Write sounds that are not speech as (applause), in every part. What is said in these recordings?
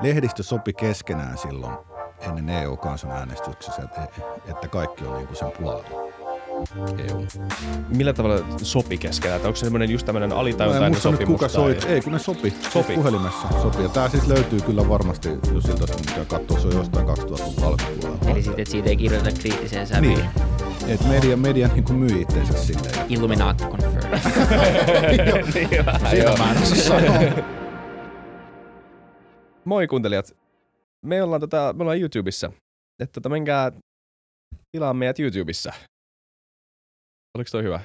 lehdistö sopi keskenään silloin ennen EU-kansanäänestyksessä, että, että kaikki on niin kuin sen puolella. EU. Millä tavalla sopi keskenään? Onko se semmoinen just tämmöinen alitajuntainen nyt sopimus? kuka tai- soit, ei kun ne sopi, Sopi. sopi. puhelimessa sopi. Ja tää siis löytyy kyllä varmasti, jos siltä mitä katsoo, se on jostain 2000-luvun alkupuolella. Eli sitten, että siitä ei kirjoiteta kriittiseen sävyyn. Niin. Et media, media niin kuin myy itseensä silleen. Illuminati confirmed. (laughs) (laughs) Niin, vähän joo. Sitä mä en osaa sanoa. (laughs) Moi kuuntelijat. Me ollaan, tota, me ollaan YouTubessa. Että tota, menkää tilaa meidät YouTubessa. Oliko toi hyvä?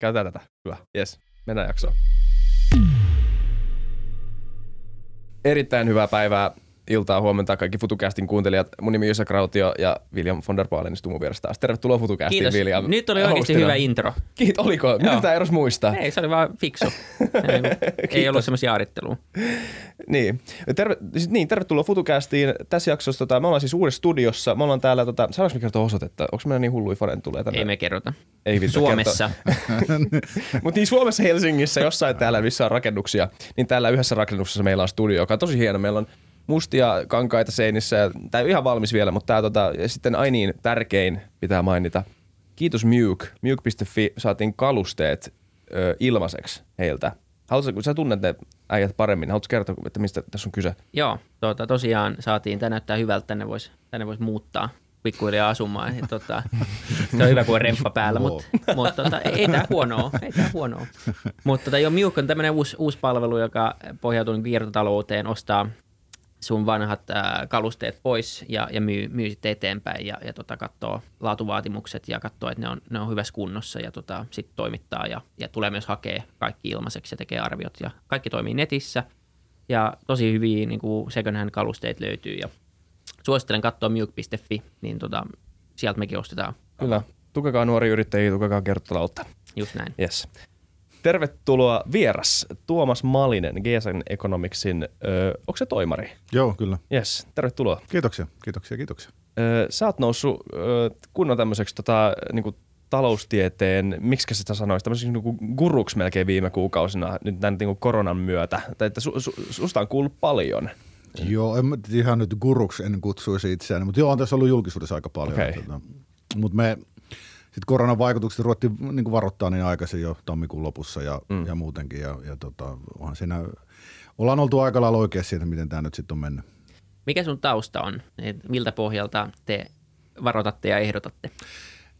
Käytetään tätä. Hyvä. Yes. Mennään jaksoon. Erittäin hyvää päivää, iltaa, huomenta kaikki FutuCastin kuuntelijat. Mun nimi on Jyssä Krautio ja William von der Baalen istuu mun vieressä taas. Tervetuloa FutuCastiin, Kiitos. William. Nyt oli oikeasti Hostina. hyvä intro. Kiitos, oliko? Mitä Joo. tää eros muistaa? Ei, se oli vaan fiksu. (laughs) ei, ei ollut semmoisia jaarittelua. Niin. Terve, siis niin, tervetuloa FutuCastiin. Tässä jaksossa tota, me ollaan siis uudessa studiossa. Me ollaan täällä, tota, saadaanko me kertoa osoitetta? Onko meillä niin hulluja fanen tulee tänne? Ei me kerrota. Ei vittu Suomessa. (laughs) Mutta niin Suomessa, Helsingissä, jossain täällä, missä on rakennuksia, niin täällä yhdessä rakennuksessa meillä on studio, joka on tosi hieno. Meillä on mustia kankaita seinissä. Tämä ei ole ihan valmis vielä, mutta tämä tota, ja sitten ainiin tärkein pitää mainita. Kiitos Muke. Muke.fi saatiin kalusteet ö, ilmaiseksi heiltä. Haluatko, kun sä tunnet ne äijät paremmin, haluatko kertoa, että mistä tässä on kyse? Joo, tuota, tosiaan saatiin, tämä näyttää hyvältä, tänne voisi tänne vois muuttaa pikkuhiljaa asumaan. Ja, tota, (laughs) se on hyvä, kun on remppa päällä, mutta mut, tota, ei, tämä huonoa, ei tämä huonoa. (laughs) Mutta tota, jo Miuk on tämmöinen uusi, uusi palvelu, joka pohjautuu niin kiertotalouteen, ostaa sun vanhat ää, kalusteet pois ja, ja myy, myy sitten eteenpäin ja, ja tota, katsoo laatuvaatimukset ja katsoo, että ne on, ne on hyvässä kunnossa ja tota, sitten toimittaa ja, ja tulee myös hakea kaikki ilmaiseksi ja tekee arviot ja kaikki toimii netissä ja tosi hyviä niin kuin second hand kalusteet löytyy ja suosittelen katsoa mjuk.fi, niin tota, sieltä mekin ostetaan. Kyllä. Tukekaa nuori yrittäjiä, tukekaa kiertotaloutta. Just näin. Yes. Tervetuloa vieras Tuomas Malinen, GSN Economicsin, ö, onko se toimari? Joo, kyllä. Yes, tervetuloa. Kiitoksia, kiitoksia, kiitoksia. Ö, sä oot noussut ö, kunnon tämmöiseksi tota, niinku taloustieteen, miksi sitä sanoisi, tämmöiseksi niinku guruksi melkein viime kuukausina nyt tämän niinku koronan myötä. Tai että su, su, susta on kuullut paljon. Joo, en mä ihan nyt guruksi en kutsuisi itseäni, mutta joo, on tässä ollut julkisuudessa aika paljon. Okei. Tota, mutta me sitten koronan vaikutukset ruvettiin niin kuin varoittaa niin aikaisin jo tammikuun lopussa ja, mm. ja muutenkin. Ja, ja tota, onhan siinä, ollaan oltu aika lailla oikeassa siitä, miten tämä nyt sitten on mennyt. Mikä sun tausta on? Et miltä pohjalta te varoitatte ja ehdotatte?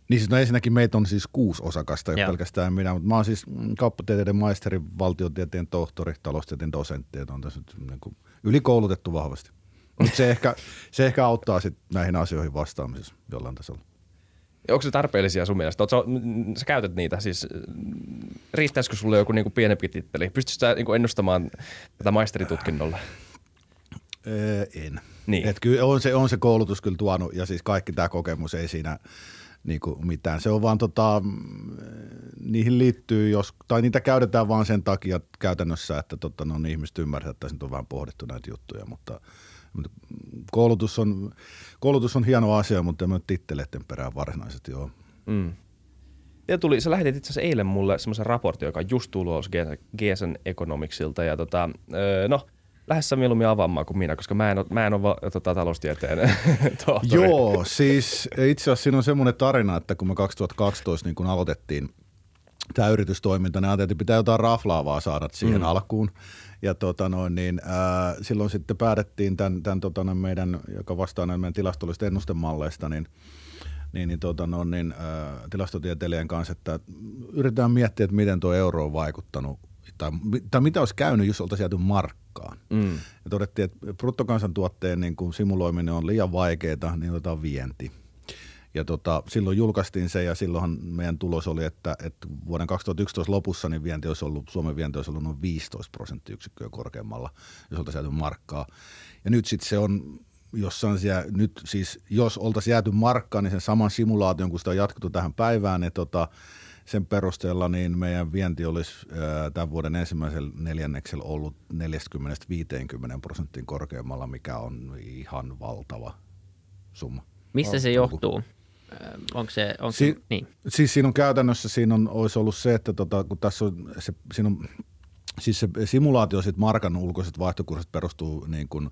Niin siis no ensinnäkin meitä on siis kuusi osakasta, ei pelkästään minä, mutta mä oon siis kauppatieteiden maisteri, valtiotieteen tohtori, taloustieteen dosentti, että on tässä nyt niin kuin ylikoulutettu vahvasti. Mutta se ehkä, se ehkä auttaa sit näihin asioihin vastaamisessa jollain tasolla. Onko se tarpeellisia sun mielestä? Oot sä, sä käytät niitä, siis mm, riittäisikö sulle joku niinku pienempi titteli? Pystyisikö sä niinku ennustamaan tätä maisteritutkinnolla? Öö, en. Niin. Et kyllä on se, on se koulutus kyllä tuonut ja siis kaikki tämä kokemus ei siinä niinku mitään. Se on vaan tota, mm, niihin liittyy, jos, tai niitä käytetään vaan sen takia käytännössä, että tota, no, niin ihmiset ymmärtävät, että nyt on vähän pohdittu näitä juttuja, mutta koulutus, on, koulutus on hieno asia, mutta en mä titteleiden perään varsinaisesti joo. Mm. Ja tuli, sä lähetit itse asiassa eilen mulle semmoisen raportin, joka on just tullut ulos GSN Economicsilta. Ja tota, öö, no, lähes sä mieluummin avaamaan kuin minä, koska mä en ole, mä en ole va- tota, taloustieteen (laughs) tohtori. Joo, siis itse asiassa siinä on semmoinen tarina, että kun me 2012 niin kun aloitettiin tämä yritystoiminta, niin ajateltiin, että pitää jotain raflaavaa saada siihen mm. alkuun. Ja tota noin, niin, ää, silloin sitten päätettiin tämän, tämän tota noin meidän, joka vastaa näin meidän tilastollisista ennustemalleista, niin niin, niin, tota, no, niin ää, tilastotieteilijän kanssa, että yritetään miettiä, että miten tuo euro on vaikuttanut, tai, tai mitä olisi käynyt, jos oltaisiin jääty markkaan. Mm. Ja todettiin, että bruttokansantuotteen niin kuin simuloiminen on liian vaikeaa, niin otetaan vienti. Ja tota, silloin julkaistiin se ja silloinhan meidän tulos oli, että, että vuoden 2011 lopussa niin vienti olisi ollut, Suomen vienti olisi ollut noin 15 prosenttiyksikköä korkeammalla, jos oltaisiin jääty markkaa. Ja nyt sitten se on jossain siellä, nyt siis jos oltaisiin jääty markkaan, niin sen saman simulaation, kun sitä on jatkettu tähän päivään, niin tota, sen perusteella niin meidän vienti olisi ää, tämän vuoden ensimmäisellä neljänneksellä ollut 40-50 prosenttiin korkeammalla, mikä on ihan valtava summa. Mistä se johtuu? Ö, Onko se, onko Si- se niin? Siis siinä on käytännössä, siinä on, olisi ollut se, että tota, kun tässä on, se, siinä on Siis se simulaatio, sit markan ulkoiset vaihtokurssit perustuu niin kuin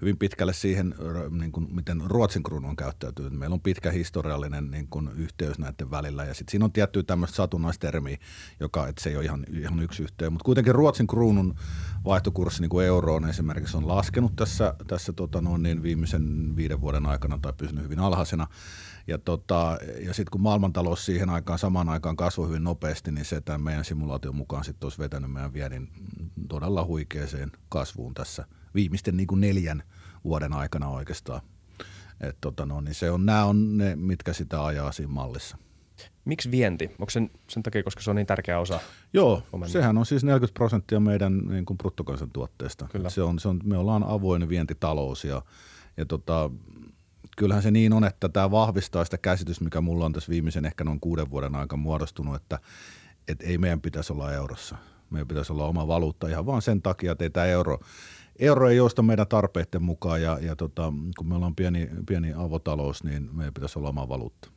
hyvin pitkälle siihen, niin kuin miten Ruotsin kruunu on käyttäytynyt. Meillä on pitkä historiallinen niin kuin yhteys näiden välillä ja sitten siinä on tiettyä tämmöistä satunnaistermiä, joka että se ei ole ihan, ihan yksi yhteen, mutta kuitenkin Ruotsin kruunun vaihtokurssi niin kuin euroon esimerkiksi on laskenut tässä, tässä tota noin niin viimeisen viiden vuoden aikana tai pysynyt hyvin alhaisena. Ja, tota, ja sitten kun maailmantalous siihen aikaan samaan aikaan kasvoi hyvin nopeasti, niin se tämän meidän simulaation mukaan sitten olisi vetänyt meidän viennin todella huikeeseen kasvuun tässä viimeisten niin kuin neljän vuoden aikana oikeastaan. Et tota no, niin se on, nämä on ne, mitkä sitä ajaa siinä mallissa. Miksi vienti? Onko sen, sen takia, koska se on niin tärkeä osa? Joo, Omen. sehän on siis 40 prosenttia meidän niin kuin bruttokansantuotteesta. Kyllä. Se on, se on, me ollaan avoin vientitalous ja, ja tota, kyllähän se niin on, että tämä vahvistaa sitä käsitys, mikä mulla on tässä viimeisen ehkä noin kuuden vuoden aikana muodostunut, että, että ei meidän pitäisi olla eurossa. Meidän pitäisi olla oma valuutta ihan vaan sen takia, että ei tämä euro, euro ei jousta meidän tarpeiden mukaan ja, ja tota, kun me ollaan pieni, pieni avotalous, niin meidän pitäisi olla oma valuutta.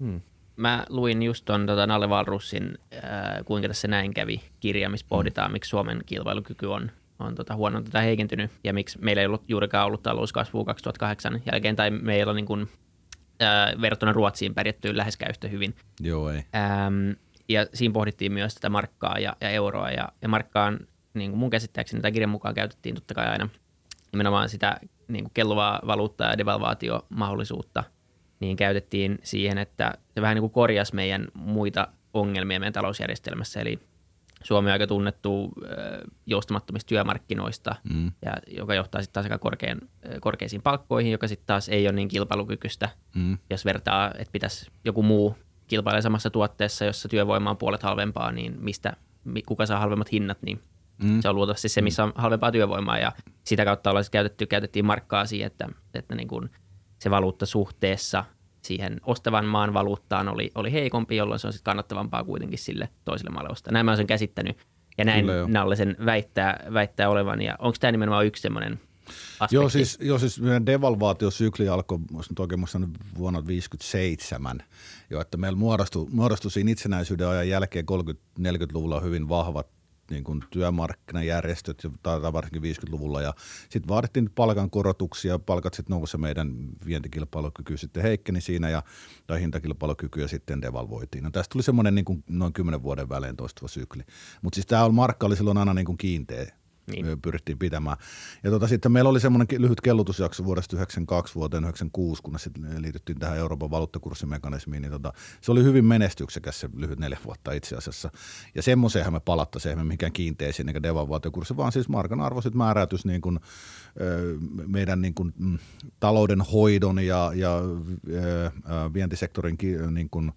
Hmm. Mä luin just tuon tota Nalle Valrussin äh, Kuinka tässä näin kävi kirja, missä pohditaan, hmm. miksi Suomen kilpailukyky on on tota huono tai heikentynyt ja miksi meillä ei ollut juurikaan ollut talouskasvua 2008 jälkeen tai meillä on niin kuin, äh, verrattuna Ruotsiin pärjätty läheskään yhtä hyvin. Joo, ei. Ähm, ja siinä pohdittiin myös tätä markkaa ja, ja euroa ja, ja markkaan niin kuin mun käsittääkseni tai kirjan mukaan käytettiin totta kai aina nimenomaan sitä niin kuin kelluvaa valuuttaa ja devalvaatiomahdollisuutta, niin käytettiin siihen, että se vähän niin kuin korjasi meidän muita ongelmia meidän talousjärjestelmässä, eli Suomi on aika tunnettu joustamattomista työmarkkinoista, mm. ja, joka johtaa sitten taas aika korkean, korkeisiin palkkoihin, joka sitten taas ei ole niin kilpailukykyistä, mm. jos vertaa, että pitäisi joku muu kilpailla samassa tuotteessa, jossa työvoima on puolet halvempaa, niin mistä, kuka saa halvemmat hinnat, niin mm. se on luultavasti se, missä on halvempaa työvoimaa, ja sitä kautta ollaan käytetty, käytettiin markkaa siihen, että, että niin kuin se valuutta suhteessa – siihen ostavan maan valuuttaan oli, oli heikompi, jolloin se on sitten kannattavampaa kuitenkin sille toiselle maalle ostaa. Näin mä olen sen käsittänyt ja näin Nalle sen väittää, väittää olevan. Ja onko tämä nimenomaan yksi semmoinen aspekti? Joo, siis, joo, siis meidän devalvaatiosykli alkoi, jos nyt oikein muistan, vuonna 1957, jo, että meillä muodostui, muodostui siinä itsenäisyyden ajan jälkeen 30-40-luvulla hyvin vahvat niin kuin työmarkkinajärjestöt, tai varsinkin 50-luvulla, ja sitten vaadittiin palkankorotuksia, palkat sitten nousi meidän vientikilpailukyky sitten heikkeni siinä, ja, tai hintakilpailukykyä sitten devalvoitiin. No tästä tuli semmoinen niin kuin noin 10 vuoden välein toistuva sykli. Mutta siis tämä markka oli silloin aina niin kuin kiinteä niin. pyrittiin pitämään. Ja tota, sitten meillä oli semmoinen lyhyt kellutusjakso vuodesta 92 vuoteen 96, kunnes sitten liityttiin tähän Euroopan valuuttakurssimekanismiin, niin tota, se oli hyvin menestyksekäs se lyhyt neljä vuotta itse asiassa. Ja semmoiseenhan me palattaisiin, eihän mikään kiinteisiin eikä devalvaatiokurssi, vaan siis markan arvo sitten määräytys niin kuin, meidän niin kuin, mm, talouden hoidon ja, ja vientisektorin niin kuin,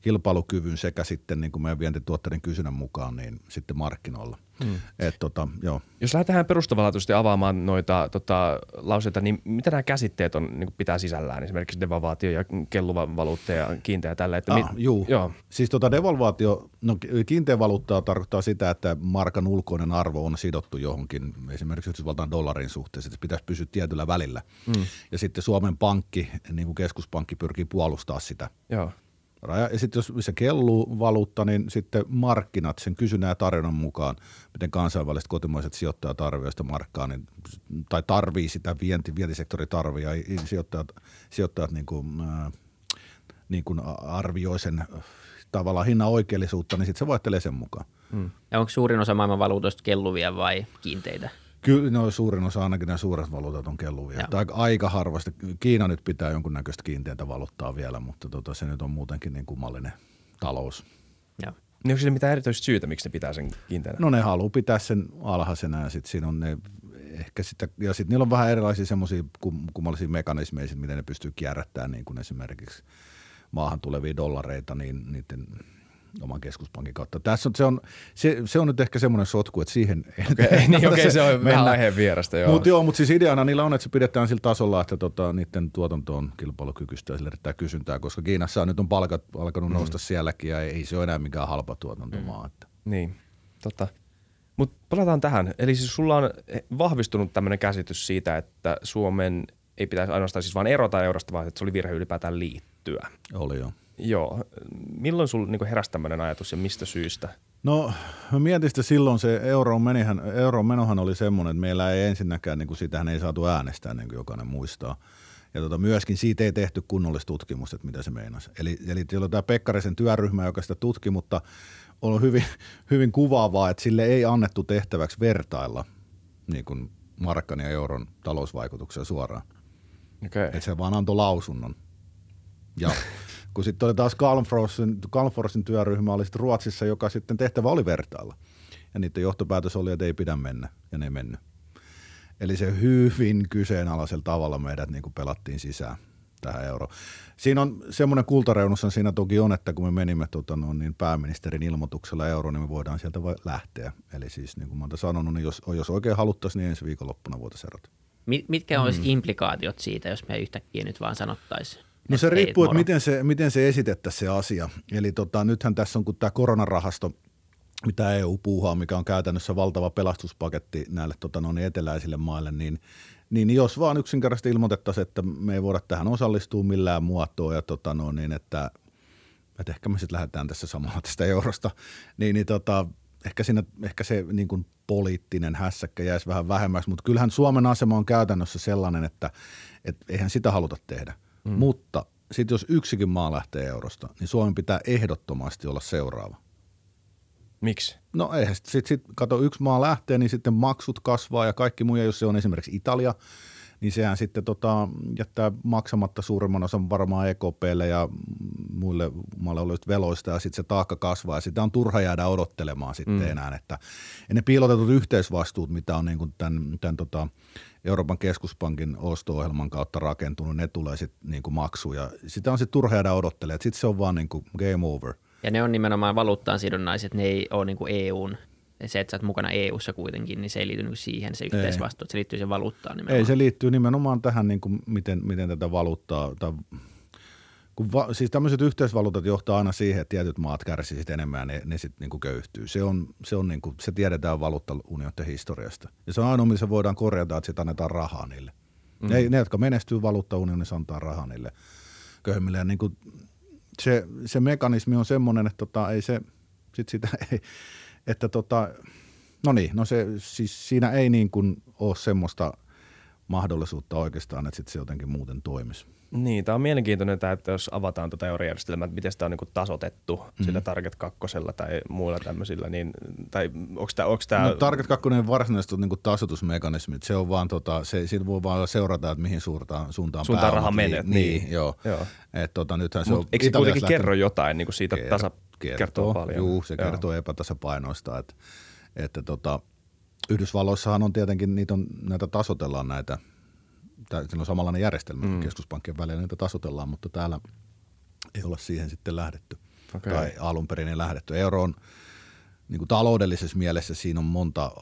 kilpailukyvyn sekä sitten niin kuin meidän vientituotteiden kysynnän mukaan niin sitten markkinoilla. Hmm. Et, tota, joo. Jos lähdetään perustavanlaatuisesti avaamaan noita tota, lauseita, niin mitä nämä käsitteet on, niin pitää sisällään? Esimerkiksi devalvaatio ja kelluva valuutta ja kiinteä tällä. Että ah, mit, juu. Joo. Siis tota devalvaatio, no kiinteä valuutta tarkoittaa sitä, että markan ulkoinen arvo on sidottu johonkin, esimerkiksi Yhdysvaltain dollarin suhteessa, että pitäisi pysyä tietyllä välillä. Hmm. Ja sitten Suomen pankki, niin kuin keskuspankki pyrkii puolustaa sitä. Joo raja. Ja sitten jos missä kelluu valuutta, niin sitten markkinat sen kysynnän ja tarjonnan mukaan, miten kansainväliset kotimaiset sijoittajat arvioivat sitä markkaa, niin, tai tarvii sitä, vienti, vientisektori tarvii, ja sijoittajat, sijoittajat niin kuin, äh, niin kuin arvioi sen tavallaan hinnan oikeellisuutta, niin sitten se vaihtelee sen mukaan. Hmm. Ja onko suurin osa maailman valuutoista kelluvia vai kiinteitä? Kyllä no, suurin osa, ainakin nämä suuret valuutat on kelluvia. Aika, aika harvasti. Kiina nyt pitää jonkunnäköistä kiinteitä valuuttaa vielä, mutta tota, se nyt on muutenkin niin kummallinen talous. Joo. Niin onko se mitään erityistä syytä, miksi ne pitää sen kiinteänä? No ne haluaa pitää sen alhaisena ja sitten siinä on ne ehkä sitä, ja sitten niillä on vähän erilaisia semmoisia kummallisia mekanismeja, miten ne pystyy kierrättämään niin kuin esimerkiksi maahan tulevia dollareita, niin niiden oman keskuspankin kautta. Tässä on, se, on, se, se on nyt ehkä semmoinen sotku, että siihen (laughs) okay, niin, (laughs) okay, se on vähän aiheen vierestä. Joo. Mutta joo, mutta siis ideana niillä on, että se pidetään sillä tasolla, että tota, niiden tuotanto on kilpailukykyistä ja sille erittäin kysyntää, koska Kiinassa on, nyt on palkat alkanut mm. nousta sielläkin ja ei se ole enää mikään halpa tuotantomaa. Mm. Että. Niin, tota. Mutta palataan tähän. Eli siis sulla on vahvistunut tämmöinen käsitys siitä, että Suomen ei pitäisi ainoastaan siis vain erota eurosta, vaan että se oli virhe ylipäätään liittyä. Oli joo. Joo. Milloin sulla niin heräsi tämmöinen ajatus ja mistä syystä? No mä mietin sitä silloin, se euron, menihän, euron menohan oli semmoinen, että meillä ei ensinnäkään, niin kuin sitähän ei saatu äänestää, niin kuin jokainen muistaa. Ja tota, myöskin siitä ei tehty kunnollista tutkimusta, että mitä se meinasi. Eli, eli on tämä Pekkarisen työryhmä, joka sitä tutki, mutta on hyvin, (laughs) hyvin kuvaavaa, että sille ei annettu tehtäväksi vertailla niin kuin markkan ja euron talousvaikutuksia suoraan. Okay. Että se vaan antoi lausunnon. Ja kun sitten oli taas Calmforsin, Calmforsin työryhmä oli sitten Ruotsissa, joka sitten tehtävä oli vertailla. Ja niiden johtopäätös oli, että ei pidä mennä, ja ne ei mennyt. Eli se hyvin kyseenalaisella tavalla meidät niin kuin pelattiin sisään tähän euroon. Siinä on semmoinen kultareunus siinä toki on, että kun me menimme tota, no, niin pääministerin ilmoituksella euroon, niin me voidaan sieltä vai lähteä. Eli siis niin kuin mä oon sanonut, niin jos, jos oikein haluttaisiin, niin ensi viikonloppuna voitaisiin erota. Mitkä olisi mm. implikaatiot siitä, jos me yhtäkkiä nyt vaan sanottaisiin? No se riippuu, että miten se, miten se esitettäisiin se asia. Eli tota, nythän tässä on, kun tämä koronarahasto, mitä EU puuhaa, mikä on käytännössä valtava pelastuspaketti näille tota, no, niin eteläisille maille, niin, niin jos vaan yksinkertaisesti ilmoitettaisiin, että me ei voida tähän osallistua millään muotoa ja tota, no, niin, että, että ehkä me sitten lähdetään tässä samalla tästä eurosta, niin, niin tota, ehkä, siinä, ehkä se niin kuin poliittinen hässäkkä jäisi vähän vähemmäksi, mutta kyllähän Suomen asema on käytännössä sellainen, että, että eihän sitä haluta tehdä – Mm. Mutta sitten jos yksikin maa lähtee eurosta, niin Suomen pitää ehdottomasti olla seuraava. Miksi? No eihän sitten sit, kato, yksi maa lähtee, niin sitten maksut kasvaa ja kaikki muu, jos se on esimerkiksi Italia, niin sehän sitten tota, jättää maksamatta suurimman osan varmaan EKPlle ja muille maille olevista veloista ja sitten se taakka kasvaa ja sitä on turha jäädä odottelemaan sitten mm. enää, että ne piilotetut yhteisvastuut, mitä on niin kuin tämän, tämän tota, Euroopan keskuspankin osto-ohjelman kautta rakentunut, ne tulee sitten niin maksuun ja sitä on sitten turha jäädä odottelemaan, sitten se on vaan niin kuin game over. Ja ne on nimenomaan valuuttaan sidonnaiset, ne ei ole niin kuin EUn se, että sä oot mukana EU-ssa kuitenkin, niin se ei liity niin siihen se yhteisvastuu, että se liittyy sen valuuttaan nimenomaan. Ei, se liittyy nimenomaan tähän, niin kuin miten, miten tätä valuuttaa, tai kun va, siis tämmöiset yhteisvaluutat johtaa aina siihen, että tietyt maat kärsivät enemmän ja ne, ne sitten niin köyhtyy. Se, on, se, on niin kuin, se tiedetään valuuttaunioiden historiasta. Ja se on ainoa, missä voidaan korjata, että sitä annetaan rahaa niille. Mm. Ne, ne, jotka menestyy valuuttaunionissa, antaa rahaa niille köyhimmille. Ja niin kuin se, se mekanismi on semmoinen, että tota, ei se, sit sitä (laughs) ei, että tota, no niin, no se, siis siinä ei niin kuin ole semmoista mahdollisuutta oikeastaan, että sit se jotenkin muuten toimisi. Niin, tämä on mielenkiintoinen, tämä, että jos avataan tuota eurojärjestelmää, että miten sitä on niin tasotettu mm-hmm. sillä Target 2 tai muilla tämmöisillä, niin, tai onko tämä... Onko tämä... No, Target 2 on varsinaisesti niin kuin tasotusmekanismi, se on vaan, tota, se, siitä voi vaan seurata, että mihin suuntaan, suuntaan, suuntaan raha menee. Niin, niin, joo. joo. Et, tota, nythän se Mut on, eikö se kuitenkin lähtenyt... kerro jotain niin kuin siitä Ker- tasa, kertoo, kertoo paljon? Juu, se joo. kertoo epätasapainoista, että, että tota, Yhdysvalloissahan on tietenkin, niitä on, näitä tasotellaan näitä siinä on samanlainen järjestelmä mm. keskuspankkien välillä, niitä tasotellaan, mutta täällä ei ole siihen sitten lähdetty. Okay. Tai alun perin ei lähdetty. Euro on niin kuin taloudellisessa mielessä siinä on monta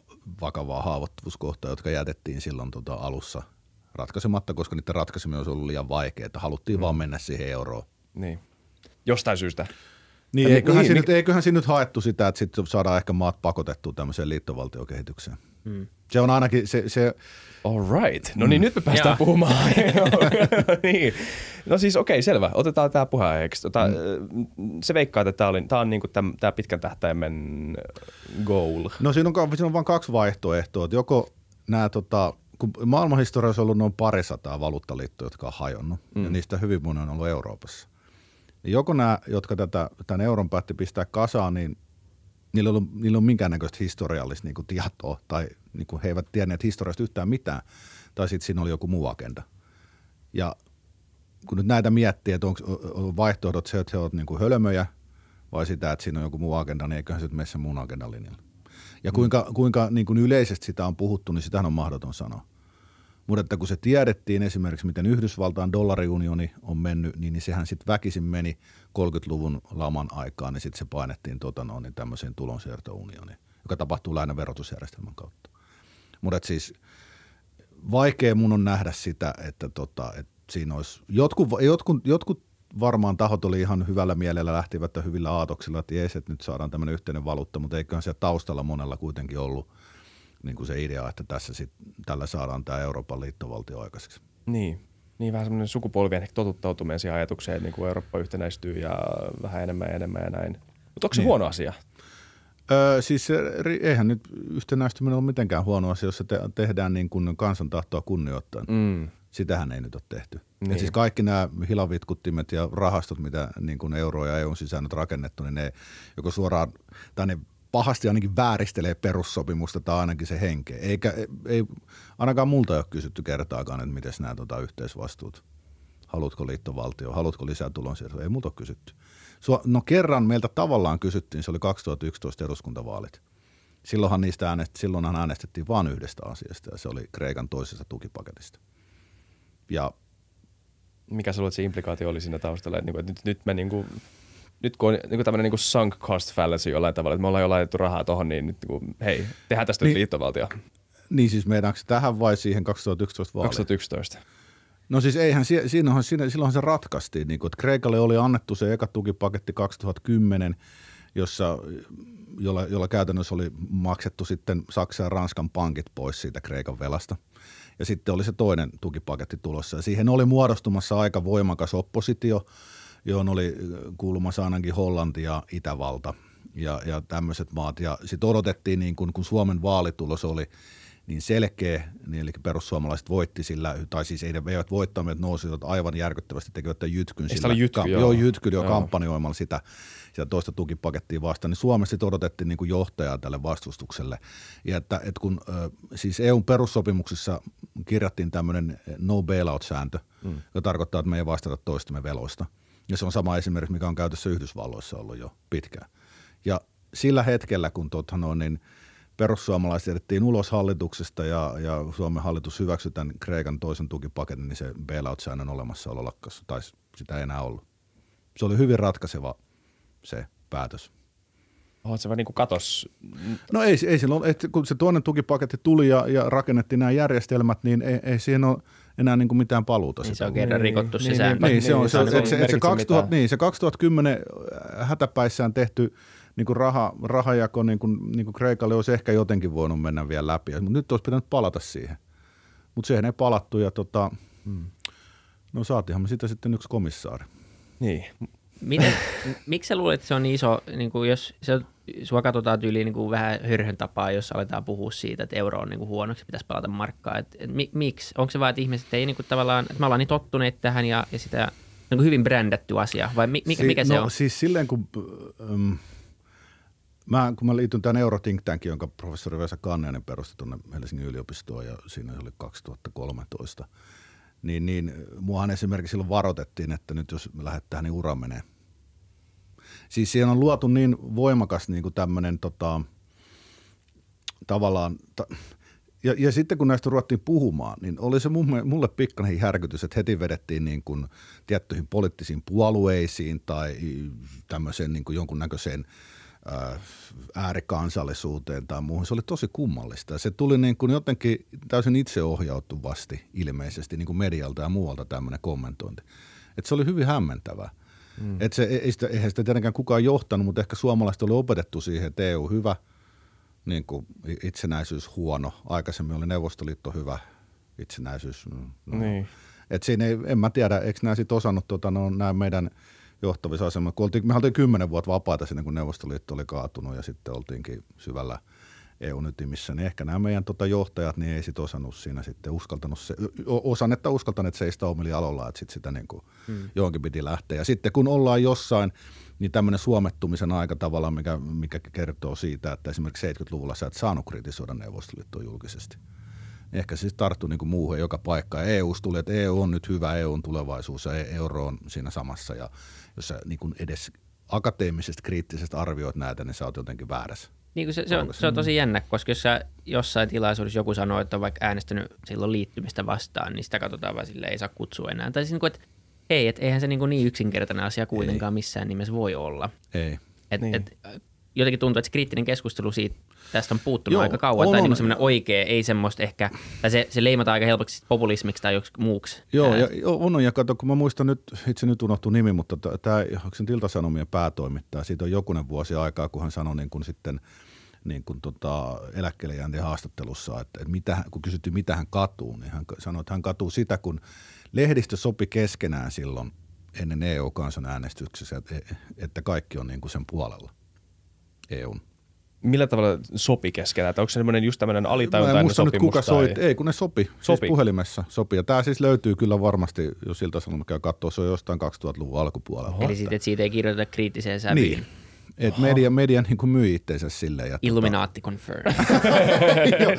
vakavaa haavoittuvuuskohtaa, jotka jätettiin silloin tota alussa ratkaisematta, koska niiden ratkaiseminen olisi ollut liian vaikeaa. Haluttiin mm. vaan mennä siihen euroon. Niin. Jostain syystä. Niin, eiköhän, niin, siinä, niin, eiköhän siinä nyt haettu sitä, että sitten saadaan ehkä maat pakotettua tämmöiseen liittovaltiokehitykseen. Mm. Se on ainakin, se, se All right. No niin, mm. nyt me päästään ja. puhumaan. (laughs) (laughs) niin. No siis okei, okay, selvä. Otetaan tämä puheenaiheeksi. Tota, mm. Se veikkaa, että tämä, oli, tämä on niinku tämä pitkän tähtäimen goal. No siinä on, siinä on vain kaksi vaihtoehtoa. Että joko nämä, tota, kun maailmanhistoriassa on ollut noin parisataa valuuttaliittoa, jotka on hajonnut, mm. ja niistä hyvin moni on ollut Euroopassa. Ja joko nämä, jotka tätä, tämän euron päätti pistää kasaan, niin niillä on, niillä on minkäännäköistä historiallista niin kuin tietoa, tai niin kuin he eivät tienneet historiasta yhtään mitään, tai sitten siinä oli joku muu agenda. Ja kun nyt näitä miettii, että onko vaihtoehdot se, että he ovat niin kuin hölmöjä, vai sitä, että siinä on joku muu agenda, niin eiköhän se mene sen muun agendan linjalla. Ja kuinka, kuinka niin kuin yleisesti sitä on puhuttu, niin sitähän on mahdoton sanoa. Mutta että kun se tiedettiin esimerkiksi, miten Yhdysvaltain dollariunioni on mennyt, niin, niin sehän sitten väkisin meni 30-luvun laman aikaan, niin sitten se painettiin tota no, niin tämmöiseen tulonsiirtounioniin, joka tapahtuu lähinnä verotusjärjestelmän kautta. Mutta siis vaikea mun on nähdä sitä, että, tota, että siinä olisi, jotkut, jotkut, jotkut varmaan tahot oli ihan hyvällä mielellä, lähtivät hyvillä aatoksilla, että jees, että nyt saadaan tämmöinen yhteinen valuutta, mutta eiköhän se taustalla monella kuitenkin ollut – niin kuin se idea, että tässä sit, tällä saadaan tämä Euroopan liittovaltio aikaiseksi. Niin, niin vähän semmoinen sukupolvien ehkä totuttautuminen siihen ajatukseen, että niin kuin Eurooppa yhtenäistyy ja vähän enemmän ja enemmän ja näin. Mutta onko se niin. huono asia? Öö, siis eihän nyt yhtenäistyminen ole mitenkään huono asia, jos se te- tehdään niin kuin kansantahtoa kunnioittaen. Mm. Sitähän ei nyt ole tehty. Niin. Niin. siis kaikki nämä hilavitkuttimet ja rahastot, mitä niin kuin euro ja EUn sisään on rakennettu, niin ne joko suoraan, tai ne pahasti ainakin vääristelee perussopimusta tai ainakin se henkeä. Eikä, ei, ainakaan multa ei ole kysytty kertaakaan, että miten nämä tota, yhteisvastuut. Haluatko liittovaltio, haluatko lisää tulonsiirtoja? Ei multa ole kysytty. No kerran meiltä tavallaan kysyttiin, se oli 2011 eduskuntavaalit. Silloinhan niistä äänest, silloinhan äänestettiin vain yhdestä asiasta ja se oli Kreikan toisesta tukipaketista. Ja Mikä sä luulet, se implikaatio oli siinä taustalla, että, niinku, nyt, nyt me niinku, nyt kun on niin tämmöinen niin sunk cost fallacy jollain tavalla, että me ollaan jo laitettu rahaa tuohon, niin nyt niin kuin, hei, tehdään tästä niin, nyt liittovaltio. Niin siis meidänkö tähän vai siihen 2011 vaaliin? 2011. No siis eihän, siinähän, siinä, silloinhan se ratkaistiin, niin kuin, että Kreikalle oli annettu se eka tukipaketti 2010, jossa, jolla, jolla käytännössä oli maksettu sitten Saksan ja Ranskan pankit pois siitä Kreikan velasta. Ja sitten oli se toinen tukipaketti tulossa. Ja siihen oli muodostumassa aika voimakas oppositio, johon oli kuulumassa ainakin Hollanti ja Itävalta ja, ja tämmöiset maat. Ja sitten odotettiin, niin kun, kun Suomen vaalitulos oli – niin selkeä, niin eli perussuomalaiset voitti sillä, tai siis ei, eivät voittaneet, että nousivat aivan järkyttävästi, tekevät jytkyn sillä. Oli jytky, kam- joo. joo, jytky jo kampanjoimalla sitä, sitä toista tukipakettia vastaan, niin Suomessa odotettiin niin kuin johtajaa tälle vastustukselle. Ja että, että kun siis EUn perussopimuksissa kirjattiin tämmöinen no bailout-sääntö, mm. joka tarkoittaa, että me ei vastata toistemme veloista. Ja se on sama esimerkki, mikä on käytössä Yhdysvalloissa ollut jo pitkään. Ja sillä hetkellä, kun tuota, no, niin – perussuomalaiset jätettiin ulos hallituksesta ja, ja Suomen hallitus hyväksyi tämän Kreikan toisen tukipaketin, niin se bailout-säännön olemassaolo lakkasi, tai sitä ei enää ollut. Se oli hyvin ratkaiseva se päätös. Oletko se vähän niin kuin katos? No ei, ei silloin, että kun se toinen tukipaketti tuli ja, ja rakennettiin nämä järjestelmät, niin ei, ei siihen ole enää niin kuin mitään paluuta. Niin se on kerran rikottu niin, se sääntö. Niin, se on, se, se, se, se, 2000, niin, se 2010 hätäpäissään tehty niin kuin raha, rahajako niin kuin, niin kuin Kreikalle olisi ehkä jotenkin voinut mennä vielä läpi, mutta nyt olisi pitänyt palata siihen. Mutta siihen ei palattu ja tota, hmm. no saatiinhan me sitä sitten yksi komissaari. Niin. Miten, (laughs) miksi sä luulet, että se on niin iso, niin kuin jos se, sua katsotaan tyyliin niin kuin vähän hyrhön tapaa, jos aletaan puhua siitä, että euro on niin kuin huonoksi, pitäisi palata markkaan. Et, et, miksi? Onko se vain, että ihmiset ei niin kuin tavallaan, että me ollaan niin tottuneet tähän ja, ja sitä niin kuin hyvin brändätty asia, vai mikä, si- mikä se no, on? Siis silleen, kun... Um, Mä, kun mä liityn tämän Eurothink Tankin, jonka professori Vesa Kanneinen perusti tuonne Helsingin yliopistoon ja siinä oli 2013, niin, niin muahan esimerkiksi silloin varoitettiin, että nyt jos me lähdetään, niin ura menee. Siis siihen on luotu niin voimakas niin kuin tämmöinen tota, tavallaan, ta, ja, ja sitten kun näistä ruvettiin puhumaan, niin oli se mulle, mulle pikkainen järkytys, että heti vedettiin niin kuin tiettyihin poliittisiin puolueisiin tai tämmöiseen niin kuin jonkunnäköiseen – äärikansallisuuteen tai muuhun. Se oli tosi kummallista. Se tuli niin kuin jotenkin täysin itseohjautuvasti ilmeisesti niin kuin medialta ja muualta tämmöinen kommentointi. Et se oli hyvin hämmentävää. Mm. Et se, ei sitä, eihän sitä tietenkään kukaan johtanut, mutta ehkä suomalaiset oli opetettu siihen, että EU hyvä, niin kuin itsenäisyys huono. Aikaisemmin oli Neuvostoliitto hyvä, itsenäisyys. No. Niin. Et siinä ei, en mä tiedä, eikö nämä sitten osannut tota, no, nämä meidän – johtavissa asemissa. Me oltiin kymmenen vuotta vapaata sinne, kun Neuvostoliitto oli kaatunut ja sitten oltiinkin syvällä EU-nytimissä, niin ehkä nämä meidän tota, johtajat niin ei sitten osannut siinä sitten uskaltanut, se, osannetta uskaltaneet seistä omilla alolla, että sitten sitä niin kuin hmm. johonkin piti lähteä. Ja sitten kun ollaan jossain, niin tämmöinen suomettumisen aika tavalla, mikä, mikä kertoo siitä, että esimerkiksi 70-luvulla sä et saanut kritisoida Neuvostoliittoa julkisesti – ehkä siis tarttu niin muuhun joka paikka. EU tuli, että EU on nyt hyvä, EU on tulevaisuus ja e- euro on siinä samassa. Ja jos sä niin edes akateemisesta kriittisestä arvioit näitä, niin sä oot jotenkin väärässä. Niin se, se, on, se on tosi jännä, koska jos sä jossain tilaisuudessa joku sanoo, että on vaikka äänestänyt silloin liittymistä vastaan, niin sitä katsotaan vaan sille ei saa kutsua enää. Tai siis niin kuin, että ei, että eihän se niin, kuin niin yksinkertainen asia kuitenkaan ei. missään nimessä voi olla. Ei. Et, niin. et, jotenkin tuntuu, että se kriittinen keskustelu siitä tästä on puuttunut Joo, aika kauan, on, tai niin semmoinen oikea, ei semmoista ehkä, tai se, se leimataan aika helpoksi populismiksi tai joksi muuksi. Joo, Ää. ja on, ja kato, kun mä muistan nyt, itse nyt unohtuu nimi, mutta tämä, onko se Ilta-Sanomien päätoimittaja, siitä on jokunen vuosi aikaa, kun hän sanoi niin kuin sitten niin kuin tota, eläkkeelle haastattelussa, että, että mitä, kun kysyttiin, mitä hän katuu, niin hän sanoi, että hän katuu sitä, kun lehdistö sopi keskenään silloin ennen EU-kansanäänestyksessä, että, että kaikki on niin kuin sen puolella, EUn millä tavalla sopi keskenään? Että onko se semmoinen just tämmöinen Mä en alitajuntainen muista nyt sopimus? kuka tai... soit, ei kun ne sopi, sopi. Sopi. Siis puhelimessa sopi. Ja tämä siis löytyy kyllä varmasti, jos siltä sanoma käy katsoa, se on jostain 2000-luvun alkupuolella. Eli sitten, että siitä ei kirjoiteta kriittiseen sävyyn. Niin. Et media, media niin kuin myi itseensä silleen. Ja Illuminati confirm. (laughs)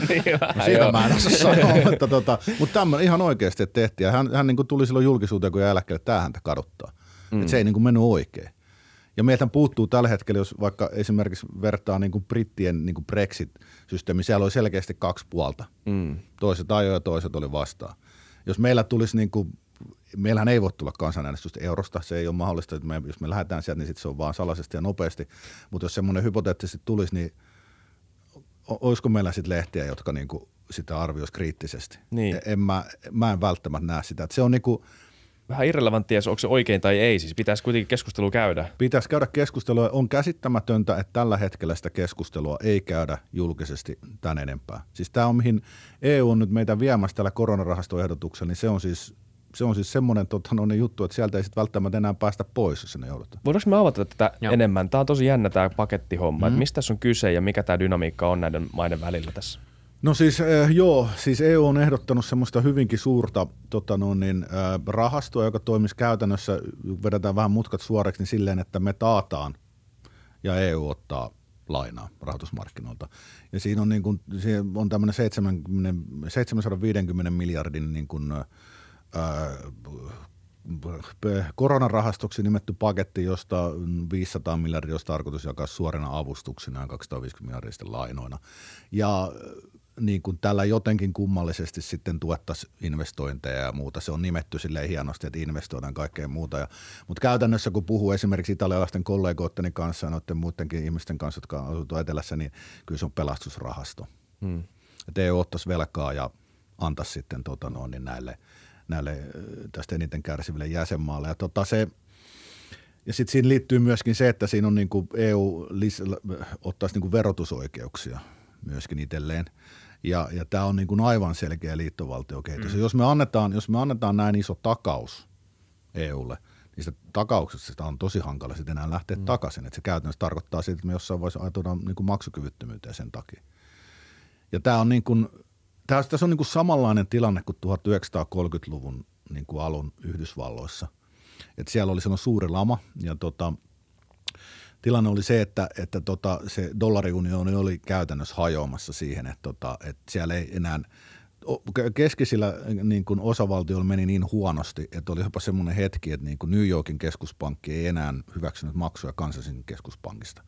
niin, tota, sitä mä en osaa sanoa, mutta, tota, mutta tämmöinen ihan oikeasti että tehtiin. Ja hän, hän niin kuin tuli silloin julkisuuteen, kun jäi eläkkeelle, että tämä häntä kaduttaa. Mm. Että se ei niin kuin mennyt oikein. Ja meiltä puuttuu tällä hetkellä, jos vaikka esimerkiksi vertaa niin kuin brittien niin kuin Brexit-systeemi, siellä oli selkeästi kaksi puolta. Mm. Toiset ajoi ja toiset oli vastaan. Jos meillä tulisi niin kuin, meillähän ei voi tulla kansanäänestystä eurosta, se ei ole mahdollista, että me, jos me lähdetään sieltä, niin sit se on vaan salaisesti ja nopeasti. Mutta jos semmoinen hypoteettisesti tulisi, niin olisiko meillä sitten lehtiä, jotka niin kuin sitä arvioisi kriittisesti? Niin. E- En mä, mä en välttämättä näe sitä. Se on niin kuin, Vähän irrelevanttia, onko se oikein tai ei. Siis pitäisi kuitenkin keskustelu käydä. pitäisi käydä keskustelua. On käsittämätöntä, että tällä hetkellä sitä keskustelua ei käydä julkisesti tän enempää. Siis tämä on mihin EU on nyt meitä viemässä tällä koronarahastoehdotuksella, niin se on siis se on siis semmoinen tota, no, niin juttu, että sieltä ei sitten välttämättä enää päästä pois, jos sinne joudutaan. Voidaanko me avata tätä Joo. enemmän? Tämä on tosi jännä tämä pakettihomma. Mm-hmm. Mm. Mistä tässä on kyse ja mikä tämä dynamiikka on näiden maiden välillä tässä? No siis äh, joo, siis EU on ehdottanut semmoista hyvinkin suurta tota no, niin, äh, rahastoa, joka toimisi käytännössä, vedetään vähän mutkat suoreksi, niin silleen, että me taataan ja EU ottaa lainaa rahoitusmarkkinoilta. Ja siinä on, niin kuin, siinä on tämmöinen 70, 750 miljardin niin kuin, ää, p- koronarahastoksi nimetty paketti, josta 500 miljardia olisi tarkoitus jakaa suorina avustuksina ja 250 miljardia sitten lainoina. Ja äh, niin kuin tällä jotenkin kummallisesti sitten tuettaisiin investointeja ja muuta. Se on nimetty silleen hienosti, että investoidaan kaikkea muuta. Ja, mutta käytännössä kun puhuu esimerkiksi italialaisten kollegoitteni kanssa ja noiden muidenkin ihmisten kanssa, jotka asuvat etelässä, niin kyllä se on pelastusrahasto. Hmm. Että EU ottaisi velkaa ja antaisi sitten tota noin, niin näille, näille äh, tästä eniten kärsiville jäsenmaalle. Ja tota se, ja sitten siinä liittyy myöskin se, että siinä on niin kuin EU lis, ottaisi niin kuin verotusoikeuksia myöskin itselleen. Ja, ja tämä on niin kuin aivan selkeä liittovaltiokehitys. Mm. Jos, me annetaan, jos me annetaan näin iso takaus EUlle, niin sitä takauksesta sitä on tosi hankala sitten enää lähteä mm. takaisin. Et se käytännössä tarkoittaa sitä, että me jossain vaiheessa ajatellaan niin kuin maksukyvyttömyyteen sen takia. Ja tämä on niin kuin, tää, tässä on niin kuin samanlainen tilanne kuin 1930-luvun niin kuin alun Yhdysvalloissa. Et siellä oli semmoinen suuri lama ja tota, tilanne oli se, että, että tota, se dollariunioni oli käytännössä hajoamassa siihen, että, tota, että siellä ei enää keskisillä niin kuin osavaltioilla meni niin huonosti, että oli jopa semmoinen hetki, että niin kuin New Yorkin keskuspankki ei enää hyväksynyt maksuja kansallisen keskuspankista.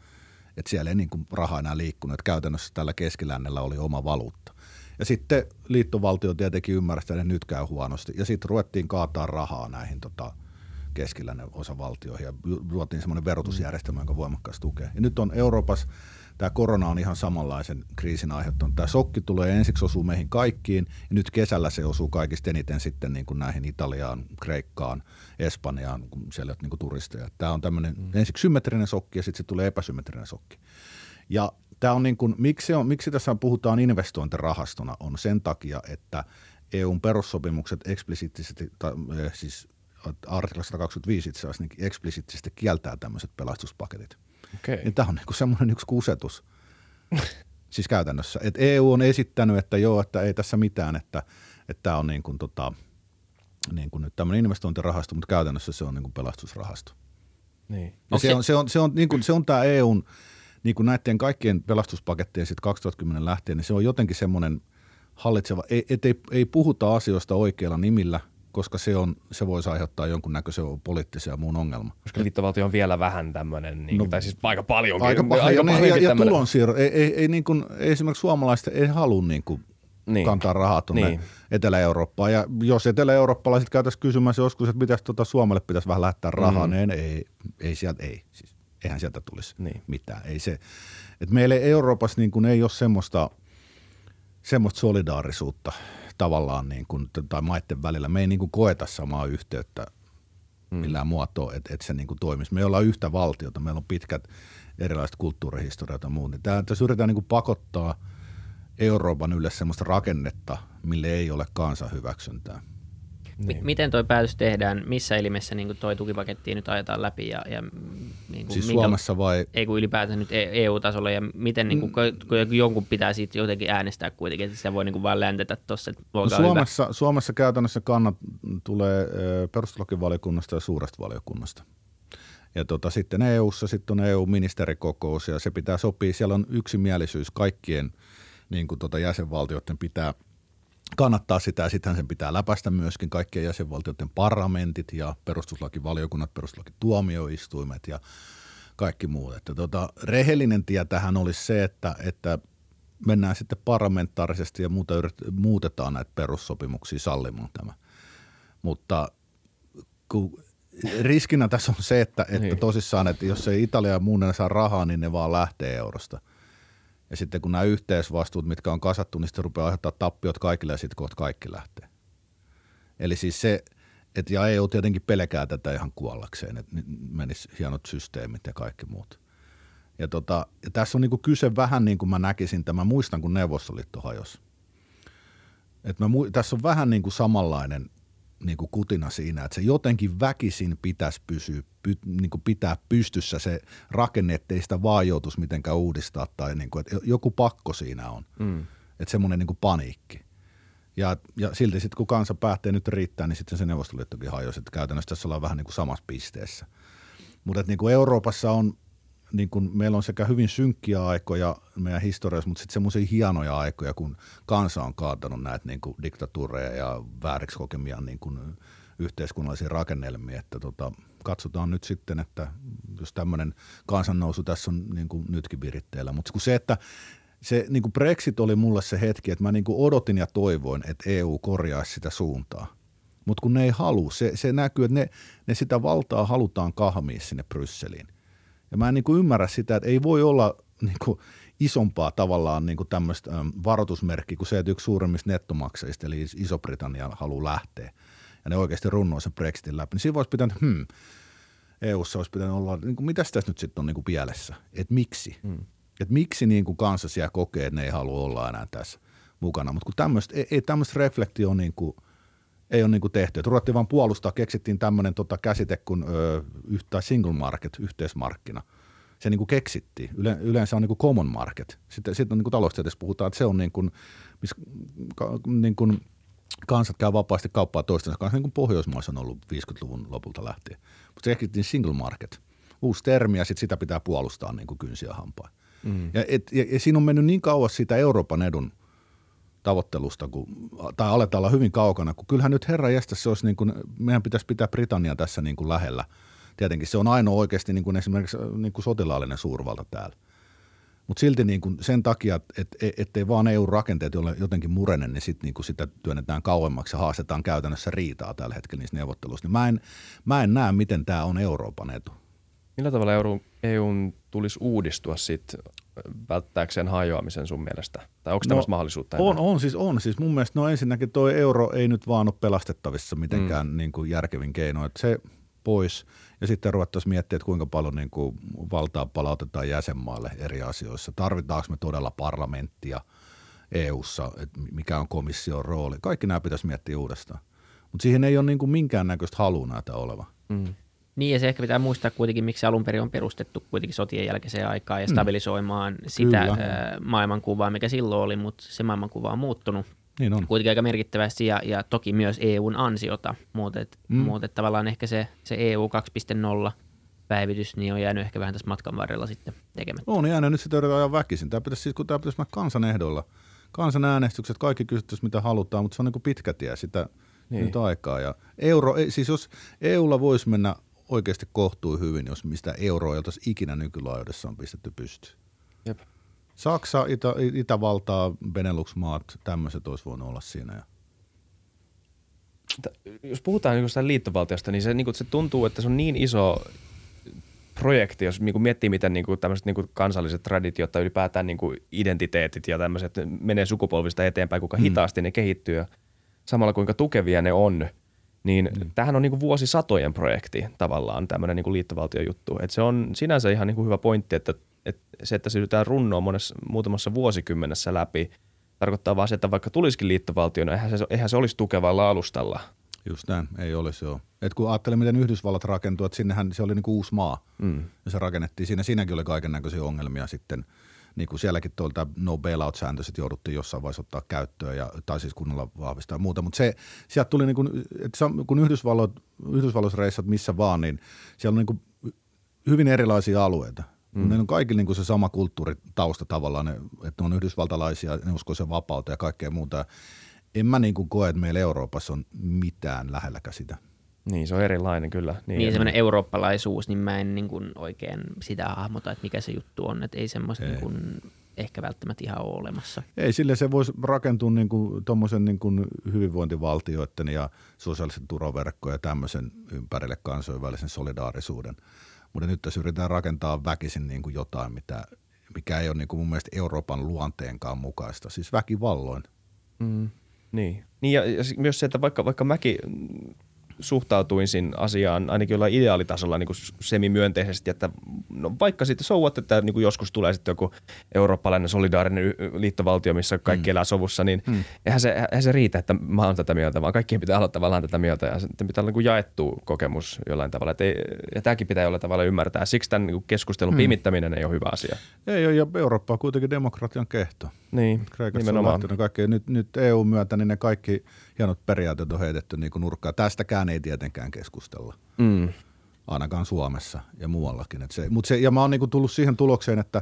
Että siellä ei niin kuin raha enää liikkunut, että käytännössä tällä keskilännellä oli oma valuutta. Ja sitten liittovaltio tietenkin ymmärsi, että nyt käy huonosti. Ja sitten ruvettiin kaataa rahaa näihin tota, keskilännen osavaltioihin ja luotiin semmoinen verotusjärjestelmä, joka voimakkaasti tukee. Ja nyt on Euroopassa, tämä korona on ihan samanlaisen kriisin aiheuttanut. Tämä shokki tulee ensiksi osuu meihin kaikkiin ja nyt kesällä se osuu kaikista eniten sitten niin kuin näihin Italiaan, Kreikkaan, Espanjaan, kun siellä on niin kuin turisteja. Tämä on tämmöinen mm. ensiksi symmetrinen shokki ja sitten se tulee epäsymmetrinen shokki. Ja tämä on niin kuin, miksi, on, miksi tässä puhutaan investointirahastona on sen takia, että EUn perussopimukset eksplisiittisesti, tai, eh, siis artikla 125 itse asiassa niin eksplisiittisesti kieltää tämmöiset pelastuspaketit. Okei. Niin tämä on niin semmoinen yksi kusetus. (laughs) siis käytännössä. Et EU on esittänyt, että joo, että ei tässä mitään, että että tämä on niin kuin, tota, niin kuin nyt tämmöinen investointirahasto, mutta käytännössä se on niin kuin pelastusrahasto. Niin. Ja se, se- on, se, on, se, on, niin kuin, se on tämä EUn niin kuin näiden kaikkien pelastuspakettien sitten 2010 lähtien, niin se on jotenkin semmoinen hallitseva, ei, et ei, ei puhuta asioista oikeilla nimillä, koska se, on, se voisi aiheuttaa jonkunnäköisen poliittisen ja muun ongelman. Koska liittovaltio on vielä vähän tämmöinen, niin, No, tai siis aika paljon. Aika paljon, aika ja, ja, paljonkin ja tämmönen- tulonsiirro. Ei, ei, ei, niin kuin, ei esimerkiksi suomalaiset ei halua niin kuin Niin. niin. kantaa rahaa tuonne Niin. niin. Etelä-Eurooppaan. Ja jos etelä-eurooppalaiset käytäisiin kysymään se joskus, että pitäisi tuota Suomelle pitäisi vähän lähettää rahaa, Mm. niin ei, ei sieltä, ei. Siis, eihän sieltä tulisi Niin. mitään. Ei se, et meillä Euroopassa niin kuin ei ole semmoista, semmoista solidaarisuutta tavallaan niin kuin, tai maiden välillä. Me ei niin kuin koeta samaa yhteyttä millään muotoa, että, että se niin kuin toimisi. Me ollaan yhtä valtiota, meillä on pitkät erilaiset kulttuurihistoriat ja muut. Niin Tämä, tässä yritetään niin kuin pakottaa Euroopan ylle semmoista rakennetta, mille ei ole kansan hyväksyntää. Niin. Miten toi päätös tehdään? Missä elimessä niin toi tukipaketti nyt ajetaan läpi? Ja, ja niin kuin, siis minkä, Suomessa vai? Ei kun ylipäätään nyt EU-tasolla. Ja miten niin kuin, mm. kun jonkun pitää siitä jotenkin äänestää kuitenkin, että se voi niin kuin vaan läntetä tuossa. No Suomessa, hyvä. Suomessa käytännössä kannat tulee perustuslakivaliokunnasta ja suuresta valiokunnasta. Ja tota, sitten EU-ssa sitten on EU-ministerikokous ja se pitää sopia. Siellä on yksimielisyys kaikkien niin kuin tota jäsenvaltioiden pitää – kannattaa sitä ja sittenhän sen pitää läpäistä myöskin kaikkien jäsenvaltioiden parlamentit ja perustuslakivaliokunnat, perustuslakituomioistuimet ja kaikki muut. Että tota, rehellinen tie tähän olisi se, että, että mennään sitten parlamentaarisesti ja muuta yrit, muutetaan näitä perussopimuksia sallimaan tämä. Mutta kun riskinä tässä on se, että, että niin. tosissaan, että jos ei Italia ja muun saa rahaa, niin ne vaan lähtee eurosta – ja sitten kun nämä yhteisvastuut, mitkä on kasattu, niin sitten rupeaa aiheuttaa tappiot kaikille ja sitten kohta kaikki lähtee. Eli siis se, että ja EU tietenkin pelkää tätä ihan kuollakseen, että menisi hienot systeemit ja kaikki muut. Ja, tota, ja tässä on niinku kyse vähän niin kuin mä näkisin, tämä muistan kun Neuvostoliitto hajosi. Et mä, tässä on vähän niin kuin samanlainen niin kuin kutina siinä, että se jotenkin väkisin pitäisi pysyä, py, niin kuin pitää pystyssä se rakenne, ettei sitä vaan joutuisi mitenkään uudistaa tai niin kuin, että joku pakko siinä on. Mm. Että semmoinen niin kuin paniikki. Ja, ja silti sitten kun kansa päättää nyt riittää, niin sitten se Neuvostoliittokin hajosi, että käytännössä tässä ollaan vähän niin kuin samassa pisteessä. Mutta niin kuin Euroopassa on niin kuin meillä on sekä hyvin synkkiä aikoja meidän historiassa, mutta sitten semmoisia hienoja aikoja, kun kansa on kaatanut näitä niin kuin diktatuureja ja vääriksi kokemia niin kuin yhteiskunnallisia rakennelmia, että tota, katsotaan nyt sitten, että jos tämmöinen kansannousu tässä on niin kuin nytkin viritteellä, mutta kun se, että se niin kuin Brexit oli mulle se hetki, että mä niin kuin odotin ja toivoin, että EU korjaisi sitä suuntaa. Mutta kun ne ei halua, se, se näkyy, että ne, ne sitä valtaa halutaan kahmia sinne Brysseliin. Ja mä en niin kuin ymmärrä sitä, että ei voi olla niin kuin isompaa tavallaan niin kuin tämmöistä varoitusmerkkiä kuin se, että yksi suurimmista nettomaksajista, eli Iso-Britannia, haluaa lähteä. Ja ne oikeasti runnoo sen Brexitin läpi. Niin siinä voisi pitänyt, hmm, EU-ssa olisi pitänyt olla, niin kuin, mitä tässä nyt sitten on niin kuin pielessä? Että miksi? Hmm. Että miksi niin kuin kansa siellä kokee, että ne ei halua olla enää tässä mukana. Mutta kun tämmöistä, ei, ei tämmöistä reflektio niin kuin – ei ole niin kuin tehty. Et ruvettiin vaan puolustaa, keksittiin tämmöinen tota käsite kuin ö, yhtä single market, yhteismarkkina. Se niin kuin keksittiin. Yle, yleensä on niin kuin common market. Sitten, sitten niin kuin taloustieteessä puhutaan, että se on niin kuin, missä ka, niin kuin kansat käy vapaasti kauppaa toistensa kanssa, niin kuin Pohjoismaissa on ollut 50-luvun lopulta lähtien. Mutta se keksittiin single market. Uusi termi ja sitten sitä pitää puolustaa niin kuin kynsiä hampaa. Mm. Ja, et, ja, ja siinä on mennyt niin kauas sitä Euroopan edun tavoittelusta, kun, tai aletaan olla hyvin kaukana, kun kyllähän nyt herra jästä se olisi niin kuin, meidän pitäisi pitää Britannia tässä niin kuin lähellä. Tietenkin se on ainoa oikeasti niin kuin esimerkiksi niin kuin sotilaallinen suurvalta täällä. Mutta silti niin kuin sen takia, että et, ettei vaan EU-rakenteet ole jotenkin murene, niin, sit niin kuin sitä työnnetään kauemmaksi ja haastetaan käytännössä riitaa tällä hetkellä niissä neuvotteluissa. Niin mä, en, mä en näe, miten tämä on Euroopan etu. Millä tavalla EU, EUn tulisi uudistua sit välttääkseen hajoamisen sun mielestä? Tai onko no, tämmöistä mahdollisuutta? On, on, siis on. Siis mun mielestä no ensinnäkin tuo euro ei nyt vaan ole pelastettavissa mitenkään mm. niin kuin järkevin keino. Että se pois ja sitten ruvettaisiin miettiä, että kuinka paljon niin kuin valtaa palautetaan jäsenmaille eri asioissa. Tarvitaanko me todella parlamenttia EU-ssa, että mikä on komission rooli. Kaikki nämä pitäisi miettiä uudestaan. Mutta siihen ei ole niin kuin minkäännäköistä halua näitä oleva. Mm. Niin, ja se ehkä pitää muistaa kuitenkin, miksi alun perin on perustettu kuitenkin sotien jälkeiseen aikaan ja mm. stabilisoimaan mm. sitä Kyllä. maailmankuvaa, mikä silloin oli, mutta se maailmankuva on muuttunut niin on. kuitenkin aika merkittävästi ja, ja toki myös EUn ansiota, mutta, et, mm. mutta et tavallaan ehkä se, se EU 2.0 päivitys niin on jäänyt ehkä vähän tässä matkan varrella sitten tekemättä. On jäänyt, nyt sitä yritetään ajan väkisin. Tämä pitäisi, siis, kun tämä pitäisi mennä kansanehdolla. Kansanäänestykset, kaikki kysyttäisiin mitä halutaan, mutta se on niin kuin pitkä tie sitä niin. nyt aikaa. Ja euro, siis jos EUlla voisi mennä oikeasti kohtuu hyvin, jos mistä euroa ei ikinä nykylaajuudessa on pistetty pystyyn. Jep. Saksa, Itä, Itävaltaa, Benelux-maat, tämmöiset olisi voinut olla siinä. Ja. Jos puhutaan niin liittovaltiosta, niin se, niin se tuntuu, että se on niin iso projekti, jos niin miettii, miten niin kuin tämmöiset niin kuin kansalliset traditiot tai ylipäätään niin kuin identiteetit ja tämmöiset menee sukupolvista eteenpäin, kuinka mm. hitaasti ne kehittyy ja samalla kuinka tukevia ne on – niin mm. tämähän on niin vuosisatojen projekti tavallaan tämmöinen niin liittovaltiojuttu. Et se on sinänsä ihan niin kuin hyvä pointti, että, että se, että se yritetään runnoa monessa, muutamassa vuosikymmenessä läpi, tarkoittaa vaan se, että vaikka tulisikin liittovaltio, niin eihän se, eihän se olisi tukevalla alustalla. Just näin, ei olisi joo. Et kun ajattelin, miten Yhdysvallat rakentui, että sinnehän se oli niinku uusi maa, mm. ja se rakennettiin. Siinä, siinäkin oli kaiken näköisiä ongelmia sitten. Niin kuin sielläkin tuolta no bailout-sääntö sitten jouduttiin jossain vaiheessa ottaa käyttöön, ja, tai siis kunnolla vahvistaa ja muuta. Mutta se, sieltä tuli, niin kuin, että kun Yhdysvallat, Yhdysvalloissa reissat missä vaan, niin siellä on niin kuin hyvin erilaisia alueita. Mm. Ne on kaikilla niin se sama kulttuuritausta tavallaan, ne, että ne on yhdysvaltalaisia, ne uskoo sen vapautta ja kaikkea muuta. En mä niin kuin koe, että meillä Euroopassa on mitään lähelläkään sitä. Niin, se on erilainen kyllä. Niin, niin semmoinen eurooppalaisuus, niin mä en niin kuin oikein sitä hahmota, että mikä se juttu on. Että ei semmoista ei. Niin kuin ehkä välttämättä ihan ole olemassa. Ei, sille se voisi rakentua niin kuin, tommosen niin kuin hyvinvointivaltioiden ja sosiaalisen turvaverkkojen ja tämmöisen ympärille kansainvälisen solidaarisuuden – mutta nyt tässä yritetään rakentaa väkisin niin kuin jotain, mitä, mikä ei ole niin kuin mun mielestä Euroopan luonteenkaan mukaista, siis väkivalloin. Mm, niin, niin ja, ja myös se, että vaikka, vaikka mäkin suhtautuin siinä asiaan ainakin jollain ideaalitasolla niin kuin semimyönteisesti, että no vaikka sitten souvat, että niin kuin joskus tulee sitten joku eurooppalainen solidaarinen liittovaltio, missä kaikki mm. elää sovussa, niin mm. eihän, se, eihän se riitä, että mä oon tätä mieltä, vaan kaikkien pitää olla tavallaan tätä mieltä ja sitten pitää olla niin kuin jaettu kokemus jollain tavalla. Että ei, ja tämäkin pitää olla tavalla ymmärtää. Siksi tämän niin keskustelun mm. pimittäminen ei ole hyvä asia. Ei ole, ja Eurooppa on kuitenkin demokratian kehto. Niin, Kreikassa nimenomaan. On kaikki. Nyt, nyt EU myötä niin ne kaikki hienot periaatteet on heitetty niin kuin nurkkaan. Tästäkään ei tietenkään keskustella. Mm. Ainakaan Suomessa ja muuallakin. Et se, mut se, ja mä oon niin kuin tullut siihen tulokseen, että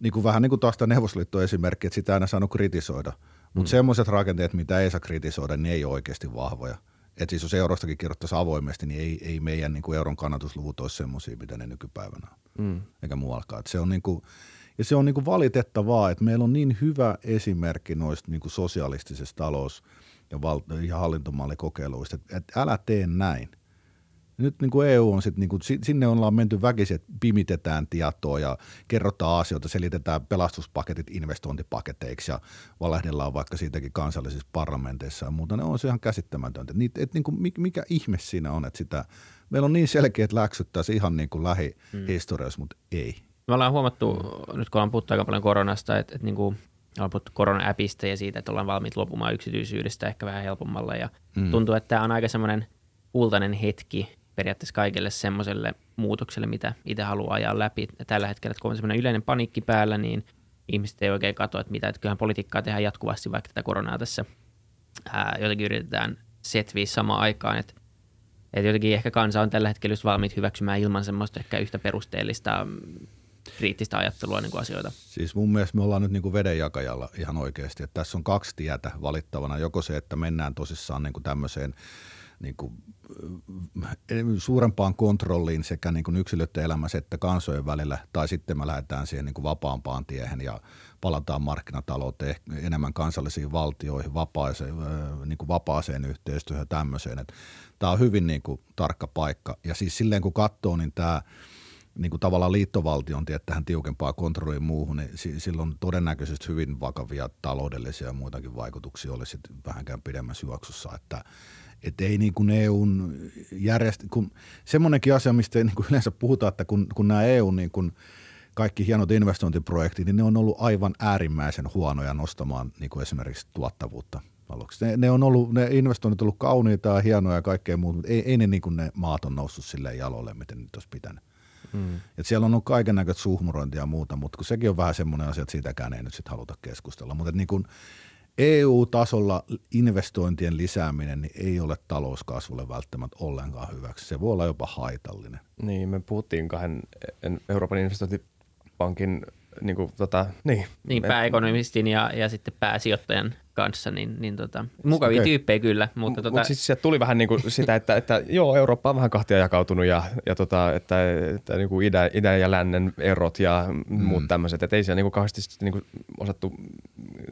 niin kuin vähän niin kuin taas tämä Neuvostoliitto-esimerkki, että sitä aina saanut kritisoida. Mutta mm. semmoiset rakenteet, mitä ei saa kritisoida, niin ei ole oikeasti vahvoja. Et siis jos eurostakin kirjoittaisi avoimesti, niin ei, ei meidän niin kuin euron kannatusluvut olisi semmoisia, mitä ne nykypäivänä on. Mm. Eikä muuallakaan. Et se on niin kuin, ja se on niin kuin valitettavaa, että meillä on niin hyvä esimerkki noista niin kuin sosialistisesta talous- ja, val- ja hallintomallikokeiluista, että, että älä tee näin. Nyt niin kuin EU on sitten, niin sinne ollaan menty väkisin, että pimitetään tietoa ja kerrotaan asioita, selitetään pelastuspaketit investointipaketeiksi ja valehdellaan vaikka siitäkin kansallisissa parlamenteissa ja muuta. Ne on se ihan käsittämätöntä. Niitä, että niin kuin, mikä ihme siinä on, että sitä, meillä on niin selkeät läksyt tässä ihan niin kuin lähihistoriassa, mm. mutta ei. Me ollaan huomattu, nyt kun ollaan puhuttu aika paljon koronasta, että, että niin kuin ollaan puhuttu korona-äpistä ja siitä, että ollaan valmiit luopumaan yksityisyydestä ehkä vähän helpommalla. Ja mm. tuntuu, että tämä on aika semmoinen kultainen hetki periaatteessa kaikille semmoiselle muutokselle, mitä itse haluaa ajaa läpi. Ja tällä hetkellä, että kun on semmoinen yleinen panikki päällä, niin ihmiset ei oikein katso, että mitä, että kyllähän politiikkaa tehdään jatkuvasti, vaikka tätä koronaa tässä ää, jotenkin yritetään setviä samaan aikaan, että että jotenkin ehkä kansa on tällä hetkellä just valmiit hyväksymään ilman semmoista ehkä yhtä perusteellista kriittistä ajattelua niin kuin asioita. Siis mun mielestä me ollaan nyt niin kuin vedenjakajalla ihan oikeasti. Että tässä on kaksi tietä valittavana. Joko se, että mennään tosissaan niin kuin tämmöiseen niin kuin, suurempaan kontrolliin sekä niin kuin yksilöiden elämässä että kansojen välillä, tai sitten me lähdetään siihen niin kuin vapaampaan tiehen ja palataan markkinatalouteen, enemmän kansallisiin valtioihin, vapaaseen, niin kuin vapaaseen yhteistyöhön ja tämmöiseen. Tämä on hyvin niin kuin tarkka paikka. Ja siis silleen kun katsoo, niin tämä – niin kuin tavallaan liittovaltion tie tähän tiukempaa kontrolliin muuhun, niin silloin todennäköisesti hyvin vakavia taloudellisia ja muitakin vaikutuksia olisi vähänkään pidemmässä juoksussa, että et ei niin kuin EUn järjest... kun semmoinenkin asia, mistä niin kuin yleensä puhutaan, että kun, kun nämä EU niin kuin kaikki hienot investointiprojektit, niin ne on ollut aivan äärimmäisen huonoja nostamaan niin kuin esimerkiksi tuottavuutta aluksi. Ne, ne, on ollut, ne investoinnit on ollut kauniita ja hienoja ja kaikkea muuta, mutta ei, ei ne, niin kuin ne maat on noussut silleen jalolle, miten nyt olisi pitänyt. Mm. Et siellä on ollut kaiken näköistä suhmurointia ja muuta, mutta kun sekin on vähän semmoinen asia, että siitäkään ei nyt sit haluta keskustella. Mutta niin kun EU-tasolla investointien lisääminen niin ei ole talouskasvulle välttämättä ollenkaan hyväksi. Se voi olla jopa haitallinen. Niin, me puhuttiin kahden Euroopan investointipankin niin kuin, tota, niin. Niin, pääekonomistin ja, ja sitten pääsijoittajan kanssa, niin, niin tota, mukavia okay. tyyppejä kyllä. Mutta tota... Mut sitten sieltä tuli vähän niin kuin sitä, että, että joo, Eurooppa on vähän kahtia jakautunut ja, ja tota, että, että niin kuin idän, idän ja lännen erot ja mm. muut tämmöiset, että ei siellä niin kuin kauheasti niin kuin osattu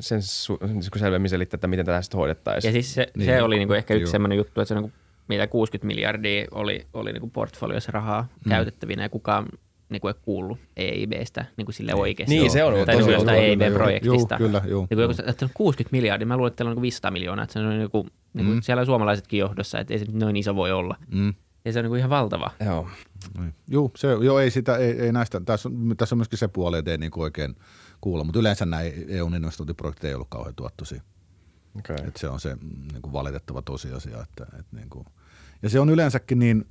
sen su- niin selvemmin selittää, että miten tätä sitten hoidettaisiin. Ja siis se, niin, se oli niin kuin ehkä yksi semmoinen juttu, että se on niin kuin, mitä 60 miljardia oli, oli niin kuin portfoliossa rahaa mm. käytettävinä ja kukaan niin kuin kuullut EIBstä niin kuin sille oikeasti. Niin, se on. Tai tosi jostain EIB-projektista. Joo, kyllä, joo. Niin kuin joku, että on 60 miljardia, mä luulen, että teillä on 500 niinku miljoonaa, että se on niin kuin, niin kuin mm. siellä on suomalaisetkin johdossa, että ei se noin iso voi olla. Mm. Ja se on niin kuin ihan valtava. Joo. Niin. Joo, se, joo, ei, sitä, ei, ei näistä, tässä on, tässä on myöskin se puoli, että ei niin kuin oikein kuulla, mutta yleensä nämä EUn investointiprojektit ei ollut kauhean tuottoisia. Okay. Et se on se mm, niin kuin valitettava tosiasia. Että, että niin kuin, ja se on yleensäkin niin,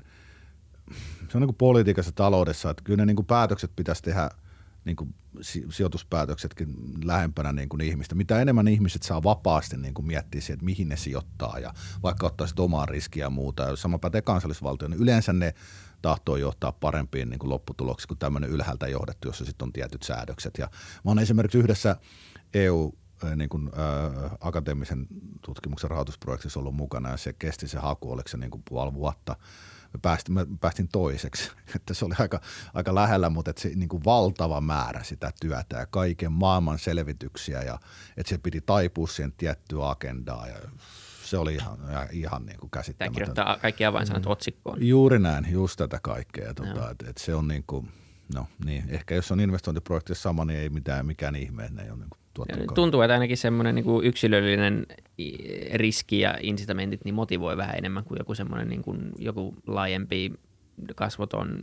se on niin kuin politiikassa taloudessa, että kyllä ne niin kuin päätökset pitäisi tehdä niin kuin sijoituspäätöksetkin lähempänä niin kuin ihmistä. Mitä enemmän ihmiset saa vapaasti niin kuin miettiä siihen, että mihin ne sijoittaa ja vaikka ottaa sitten omaa riskiä ja muuta. Ja sama pätee kansallisvaltio, niin yleensä ne tahtoo johtaa parempiin niin kuin lopputuloksiin kuin tämmöinen ylhäältä johdettu, jossa sitten on tietyt säädökset. Ja mä oon esimerkiksi yhdessä EU niin kuin, ä, akateemisen tutkimuksen rahoitusprojektissa ollut mukana ja se kesti se haku, oliko se niin kuin puoli vuotta. Mä päästin, mä päästin toiseksi, (laughs) että se oli aika, aika lähellä, mutta että se niin kuin valtava määrä sitä työtä ja kaiken maailman selvityksiä ja että se piti taipua siihen tiettyä agendaa ja se oli ihan, ihan niin kuin käsittämätöntä. Tämä kirjoittaa kaikki avainsanat mm. otsikkoon. Juuri näin, just tätä kaikkea. Tuota, että, että se on niin kuin, no niin, ehkä jos on investointiprojektissa sama, niin ei mitään, mikään ihme, että ne ei ole niin kuin Tuntuu, että ainakin semmoinen niin kuin yksilöllinen riski ja incitamentit niin motivoi vähän enemmän kuin joku semmoinen niin kuin joku laajempi kasvoton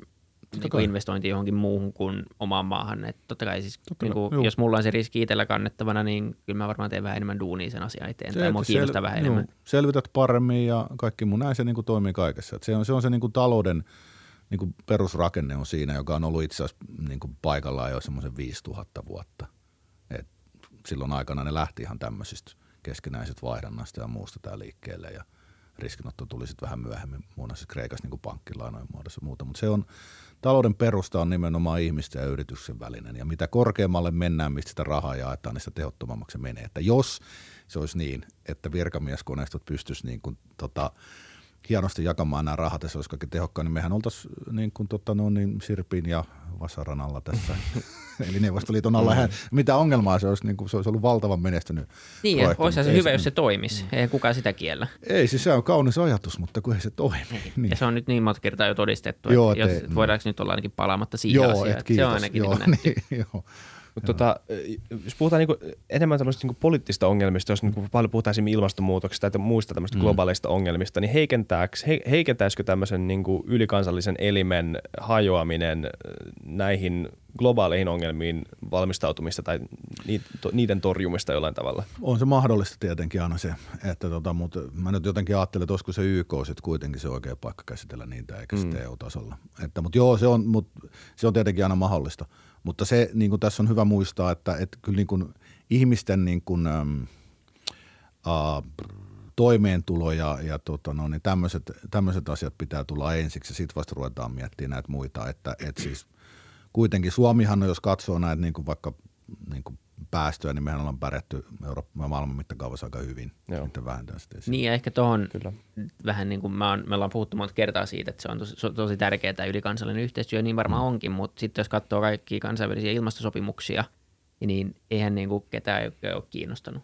niin kuin investointi johonkin muuhun kuin omaan maahan. Että totta kai siis, totta niin kuin, jos mulla on se riski itsellä kannettavana, niin kyllä mä varmaan teen vähän enemmän duunia sen asian eteen. Se, tai mua kiinnostaa sel- vähän enemmän. Joo, selvität paremmin ja kaikki mun näin se niin kuin toimii kaikessa. Että se on se, on se niin kuin talouden niin kuin perusrakenne on siinä, joka on ollut itse asiassa niin kuin paikallaan jo semmoisen 5000 vuotta – silloin aikana ne lähti ihan tämmöisistä keskinäisistä vaihdannasta ja muusta tämä liikkeelle ja riskinotto tuli sitten vähän myöhemmin muun muassa Kreikassa niin pankkilainojen muodossa muuta, mutta se on, talouden perusta on nimenomaan ihmisten ja yrityksen välinen ja mitä korkeammalle mennään, mistä sitä rahaa jaetaan, niin sitä tehottomammaksi se menee. Että jos se olisi niin, että virkamieskoneistot pystyisi niin kuin, tota, hienosti jakamaan nämä rahat ja se olisi kaikki tehokkaan, niin mehän oltaisiin niin kuin, tota, no, niin Sirpin ja Vasaran alla tässä, (laughs) eli Neuvostoliiton alla. Mm. Mitä ongelmaa se olisi, niin kuin, se olisi ollut valtavan menestynyt Niin, olisi se hyvä, jos se toimisi. Mm. Ei kukaan sitä kiellä. Ei, siis se on kaunis ajatus, mutta kun ei se toimi. Niin. (laughs) niin. Ja se on nyt niin monta kertaa jo todistettu, joo, että te, jos, voidaanko nyt olla ainakin palaamatta siihen joo, asiaan. Et, kiitos, se on ainakin joo, niin, (laughs) joo. Mutta tota, jos puhutaan niinku enemmän tämmöistä niinku poliittista ongelmista, jos niinku paljon puhutaan esimerkiksi ilmastonmuutoksesta tai muista tämmöistä mm. globaaleista ongelmista, niin he, heikentäisikö tämmöisen niinku ylikansallisen elimen hajoaminen näihin globaaleihin ongelmiin valmistautumista tai niiden torjumista jollain tavalla? On se mahdollista tietenkin aina se, että tota, mutta mä nyt jotenkin ajattelen, että olisiko se YK sitten kuitenkin se oikea paikka käsitellä niitä eikä mm. sitten EU-tasolla. Että, mutta joo, se on, mutta se on tietenkin aina mahdollista. Mutta se niin kuin tässä on hyvä muistaa, että, että kyllä niin kuin ihmisten niin kuin, äh, toimeentulo ja, ja tota, no, niin tämmöiset, tämmöiset asiat pitää tulla ensiksi ja sitten vasta ruvetaan miettimään näitä muita. Että, että siis kuitenkin Suomihan, jos katsoo näitä niin kuin vaikka niin kuin päästöä, niin mehän ollaan pärjätty Euroopan ja maailman mittakaavassa aika hyvin. Joo. Sitten vähentää sitä. Niin ja ehkä tuohon vähän niin kuin mä oon, me ollaan puhuttu monta kertaa siitä, että se on tosi, tosi tärkeää tämä ylikansallinen yhteistyö, niin varmaan mm. onkin, mutta sitten jos katsoo kaikkia kansainvälisiä ilmastosopimuksia, niin eihän niin kuin ketään ei ole kiinnostanut.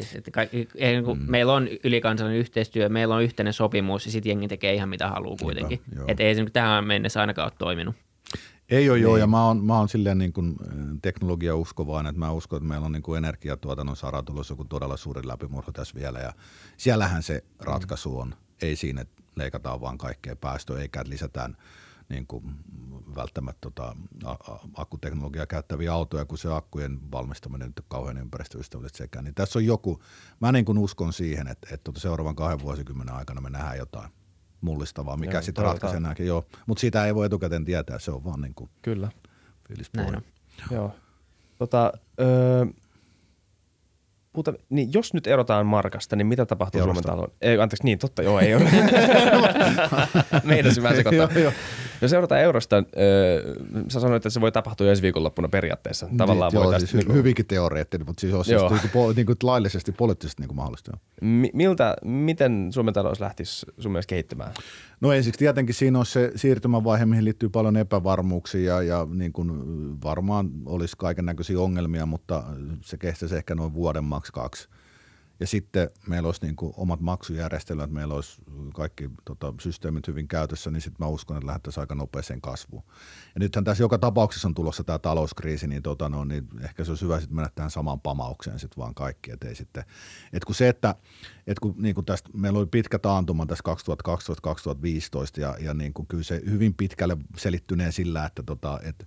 Siis, että kaikki, niin kuin, mm. Meillä on ylikansallinen yhteistyö, meillä on yhteinen sopimus ja sitten jengi tekee ihan mitä haluaa kuitenkin. Että ei se niin tähän mennessä ainakaan ole toiminut. Ei ole niin. joo, ja mä oon, mä oon silleen niin kuin teknologiauskovainen, että mä uskon, että meillä on niin kuin energiatuotannon sara tulossa joku todella suuri läpimurho tässä vielä, ja siellähän se ratkaisu on. Ei siinä, että leikataan vaan kaikkea päästöä, eikä lisätään niin kuin välttämättä tota, akkuteknologiaa käyttäviä autoja, kun se akkujen valmistaminen nyt on kauhean ympäristöystävällistä sekä. Niin tässä on joku, mä niin kuin uskon siihen, että, että tota seuraavan kahden vuosikymmenen aikana me nähdään jotain mullistavaa, mikä sitten ratkaisee nämäkin. Joo. Mutta sitä ei voi etukäteen tietää, se on vaan niin kuin Kyllä. Näin on. Joo. Tota, öö, puhuta, niin jos nyt erotaan markasta, niin mitä tapahtuu Eurosta. Suomen talouden? Ei, anteeksi, niin totta, joo, ei ole. (laughs) Meidän syvään sekoittaa. joo, joo. Jos seurataan eurosta, sä sanoit, että se voi tapahtua ensi viikonloppuna periaatteessa. Niin, Tavallaan niin, joo, siis niin kuin... hyvinkin teoreettinen, mutta siis on siis niin kuin, niin kuin laillisesti, poliittisesti niin kuin mahdollista. M- miltä, miten Suomen talous lähtisi sun mielestä kehittymään? No ensiksi tietenkin siinä on se siirtymävaihe, mihin liittyy paljon epävarmuuksia ja, ja niin kuin varmaan olisi kaiken näköisiä ongelmia, mutta se kestäisi ehkä noin vuoden maks kaksi – ja sitten meillä olisi niin kuin omat maksujärjestelmät, meillä olisi kaikki tota, systeemit hyvin käytössä, niin sitten mä uskon, että lähdettäisiin aika nopeeseen kasvuun. Ja nythän tässä joka tapauksessa on tulossa tämä talouskriisi, niin, tota, no, niin ehkä se olisi hyvä sitten mennä tähän samaan pamaukseen sitten vaan kaikki. Et ei sitten, et kun se, että et kun, niin kuin tästä, meillä oli pitkä taantuma tässä 2012-2015 ja, ja niin kuin kyllä se hyvin pitkälle selittyneen sillä, että tota, et,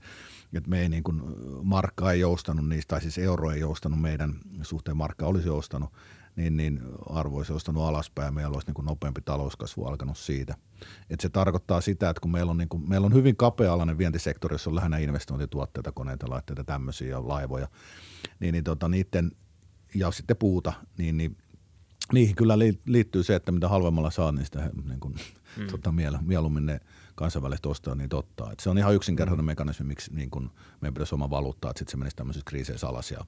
et me ei niin kuin, markka ei joustanut niistä, tai siis euro ei joustanut meidän suhteen, markka olisi joustanut – niin, niin arvo olisi ostanut alaspäin ja meillä olisi niin kuin nopeampi talouskasvu alkanut siitä. Et se tarkoittaa sitä, että kun meillä on, niin kuin, meillä on hyvin kapea-alainen vientisektori, jossa on lähinnä investointituotteita, koneita, laitteita, tämmöisiä ja laivoja, niin, niin tota, niiden, ja sitten puuta, niin, niin niihin kyllä liittyy se, että mitä halvemmalla saa, niin sitä niin kuin, mm. (laughs) tota, mieluummin ne kansainväliset ostaa niin ottaa. Et se on ihan yksinkertainen mm. mekanismi, miksi niin kun meidän pitäisi oma valuuttaa, että sitten se menisi tämmöisissä kriiseissä alas ja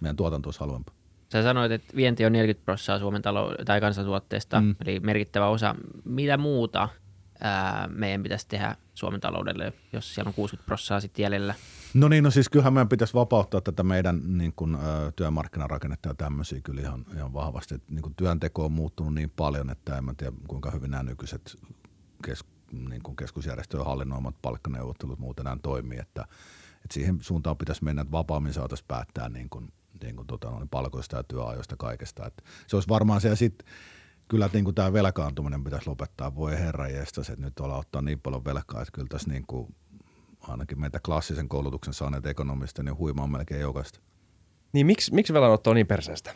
meidän tuotanto olisi halvempaa. Sä sanoit, että vienti on 40 prosenttia Suomen talou- tai kansantuotteesta, mm. eli merkittävä osa. Mitä muuta ää, meidän pitäisi tehdä Suomen taloudelle, jos siellä on 60 prosenttia sitten jäljellä? No niin, no siis kyllähän meidän pitäisi vapauttaa tätä meidän niin kuin, ä, työmarkkinarakennetta ja tämmöisiä kyllä ihan, ihan vahvasti. Et, niin kuin työnteko on muuttunut niin paljon, että en mä tiedä kuinka hyvin nämä nykyiset kes, niin kuin keskusjärjestöjen hallinnoimat palkkaneuvottelut muuten enää toimii, että, että siihen suuntaan pitäisi mennä, että vapaammin saataisiin päättää niin kuin, niin kuin, tota, noin palkoista ja työajoista kaikesta. Että se olisi varmaan se ja sitten kyllä niin kuin tämä velkaantuminen pitäisi lopettaa. Voi herra jestas, että nyt ollaan ottaa niin paljon velkaa, että kyllä tässä niin kuin, ainakin meitä klassisen koulutuksen saaneet ekonomista, niin huima on melkein jokaista. Niin miksi, miksi velanotto on niin perseestä?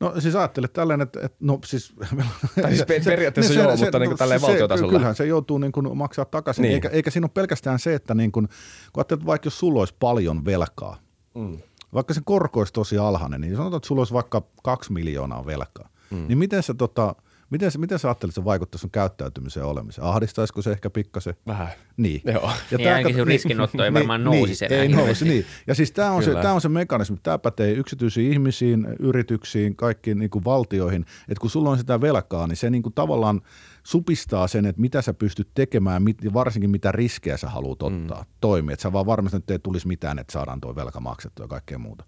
No siis ajattelet tälleen, että, että no siis... (laughs) Tai siis (laughs) periaatteessa se, joo, se, mutta niin kuin tälleen valtiotasolla. Kyllähän se joutuu niin kuin maksaa takaisin, niin. eikä, eikä siinä ole pelkästään se, että niin kuin, kun ajattelet, vaikka jos sulla olisi paljon velkaa, mm. Vaikka se korko olisi tosi alhainen, niin sanotaan, että sulla olisi vaikka kaksi miljoonaa velkaa, mm. niin miten se tota, Miten, miten sä ajattelit, että se vaikuttaa sun käyttäytymiseen olemiseen? Ahdistaisiko se ehkä pikkasen? Vähän. Niin. Joo. Ja niin ainakin sun riskinotto ei varmaan niin, nousisi niin, Ei nousi, niin. Ja siis tämä on, se, tämä on se mekanismi. Tämä pätee yksityisiin ihmisiin, yrityksiin, kaikkiin niin kuin valtioihin. Että kun sulla on sitä velkaa, niin se niin kuin tavallaan supistaa sen, että mitä sä pystyt tekemään ja varsinkin mitä riskejä sä haluat ottaa mm. toimia. Että sä vaan varmasti että ei tulisi mitään, että saadaan tuo velka maksettua ja kaikkea muuta.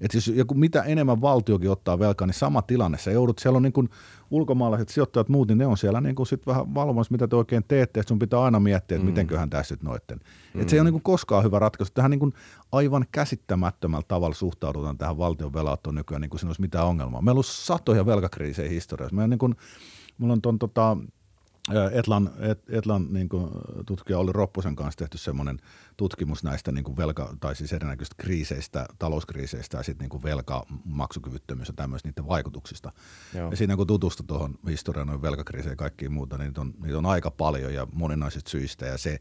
Et siis joku, mitä enemmän valtiokin ottaa velkaa, niin sama tilanne. Sä joudut, siellä on niin kuin ulkomaalaiset sijoittajat muut, niin ne on siellä niin kuin sit vähän valvomassa, mitä te oikein teette. Että sun pitää aina miettiä, että mm. mitenköhän tässä nyt noitten. Mm. Et se ei ole niin kuin koskaan hyvä ratkaisu. Tähän niin kuin aivan käsittämättömällä tavalla suhtaudutaan tähän valtion velanottoon nykyään, niin kuin siinä olisi mitään ongelmaa. Meillä on satoja velkakriisejä historiassa. Meillä on niin kuin, mulla on ton, tota, Etlan, Et, Etlan niin kuin, tutkija oli Ropposen kanssa tehty semmoinen tutkimus näistä niin kuin velka, tai siis erinäköisistä kriiseistä, talouskriiseistä ja sitten niin velka, maksukyvyttömyys ja tämmöistä niiden vaikutuksista. Joo. Ja siinä kun tutustui tuohon historiaan, noin velkakriiseihin ja kaikkiin muuta, niin niitä on, niitä on aika paljon ja moninaisista syistä ja se,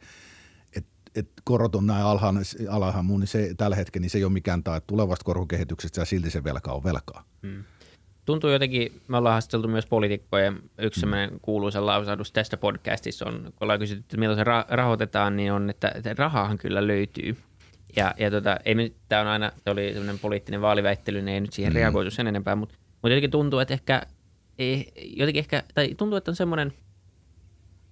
et korot on näin alhaan, alhaan muun, niin se tällä hetkellä niin se ei ole mikään tai tulevasta korkokehityksestä ja silti se velka on velkaa. Hmm tuntuu jotenkin, me ollaan haastateltu myös poliitikkoja, yksi sellainen kuuluisa lausahdus tästä podcastissa on, kun ollaan kysytty, että milloin se ra- rahoitetaan, niin on, että, että rahahan kyllä löytyy. Ja, ja tota, ei tämä on aina, se oli semmoinen poliittinen vaaliväittely, niin ei nyt siihen mm. reagoitu sen enempää, mutta, mutta jotenkin tuntuu, että ehkä, ei, jotenkin ehkä, tai tuntuu, että on semmoinen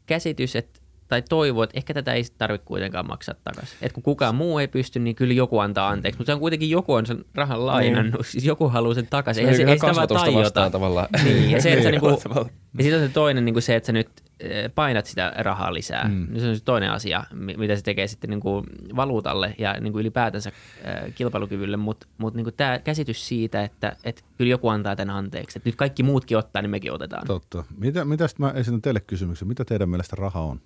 käsitys, että tai toivoo, että ehkä tätä ei tarvitse kuitenkaan maksaa takaisin. Että kun kukaan muu ei pysty, niin kyllä joku antaa anteeksi. Mutta se on kuitenkin joku on sen rahan lainannut, niin. siis joku haluaa sen takaisin. Eihän se, ei sitä vaan tajota. tavallaan. Niin, ja, se, että niin, niinku, ja sitten on se toinen, niin kuin se, että sä nyt eh, painat sitä rahaa lisää. Mm. Se on se toinen asia, mitä se tekee sitten niin kuin valuutalle ja niin kuin ylipäätänsä äh, kilpailukyvylle. Mutta mut niin tämä käsitys siitä, että, että kyllä joku antaa tämän anteeksi. Että nyt kaikki muutkin ottaa, niin mekin otetaan. Totta. Mitä, mitä mä esitän teille kysymyksen? Mitä teidän mielestä raha on?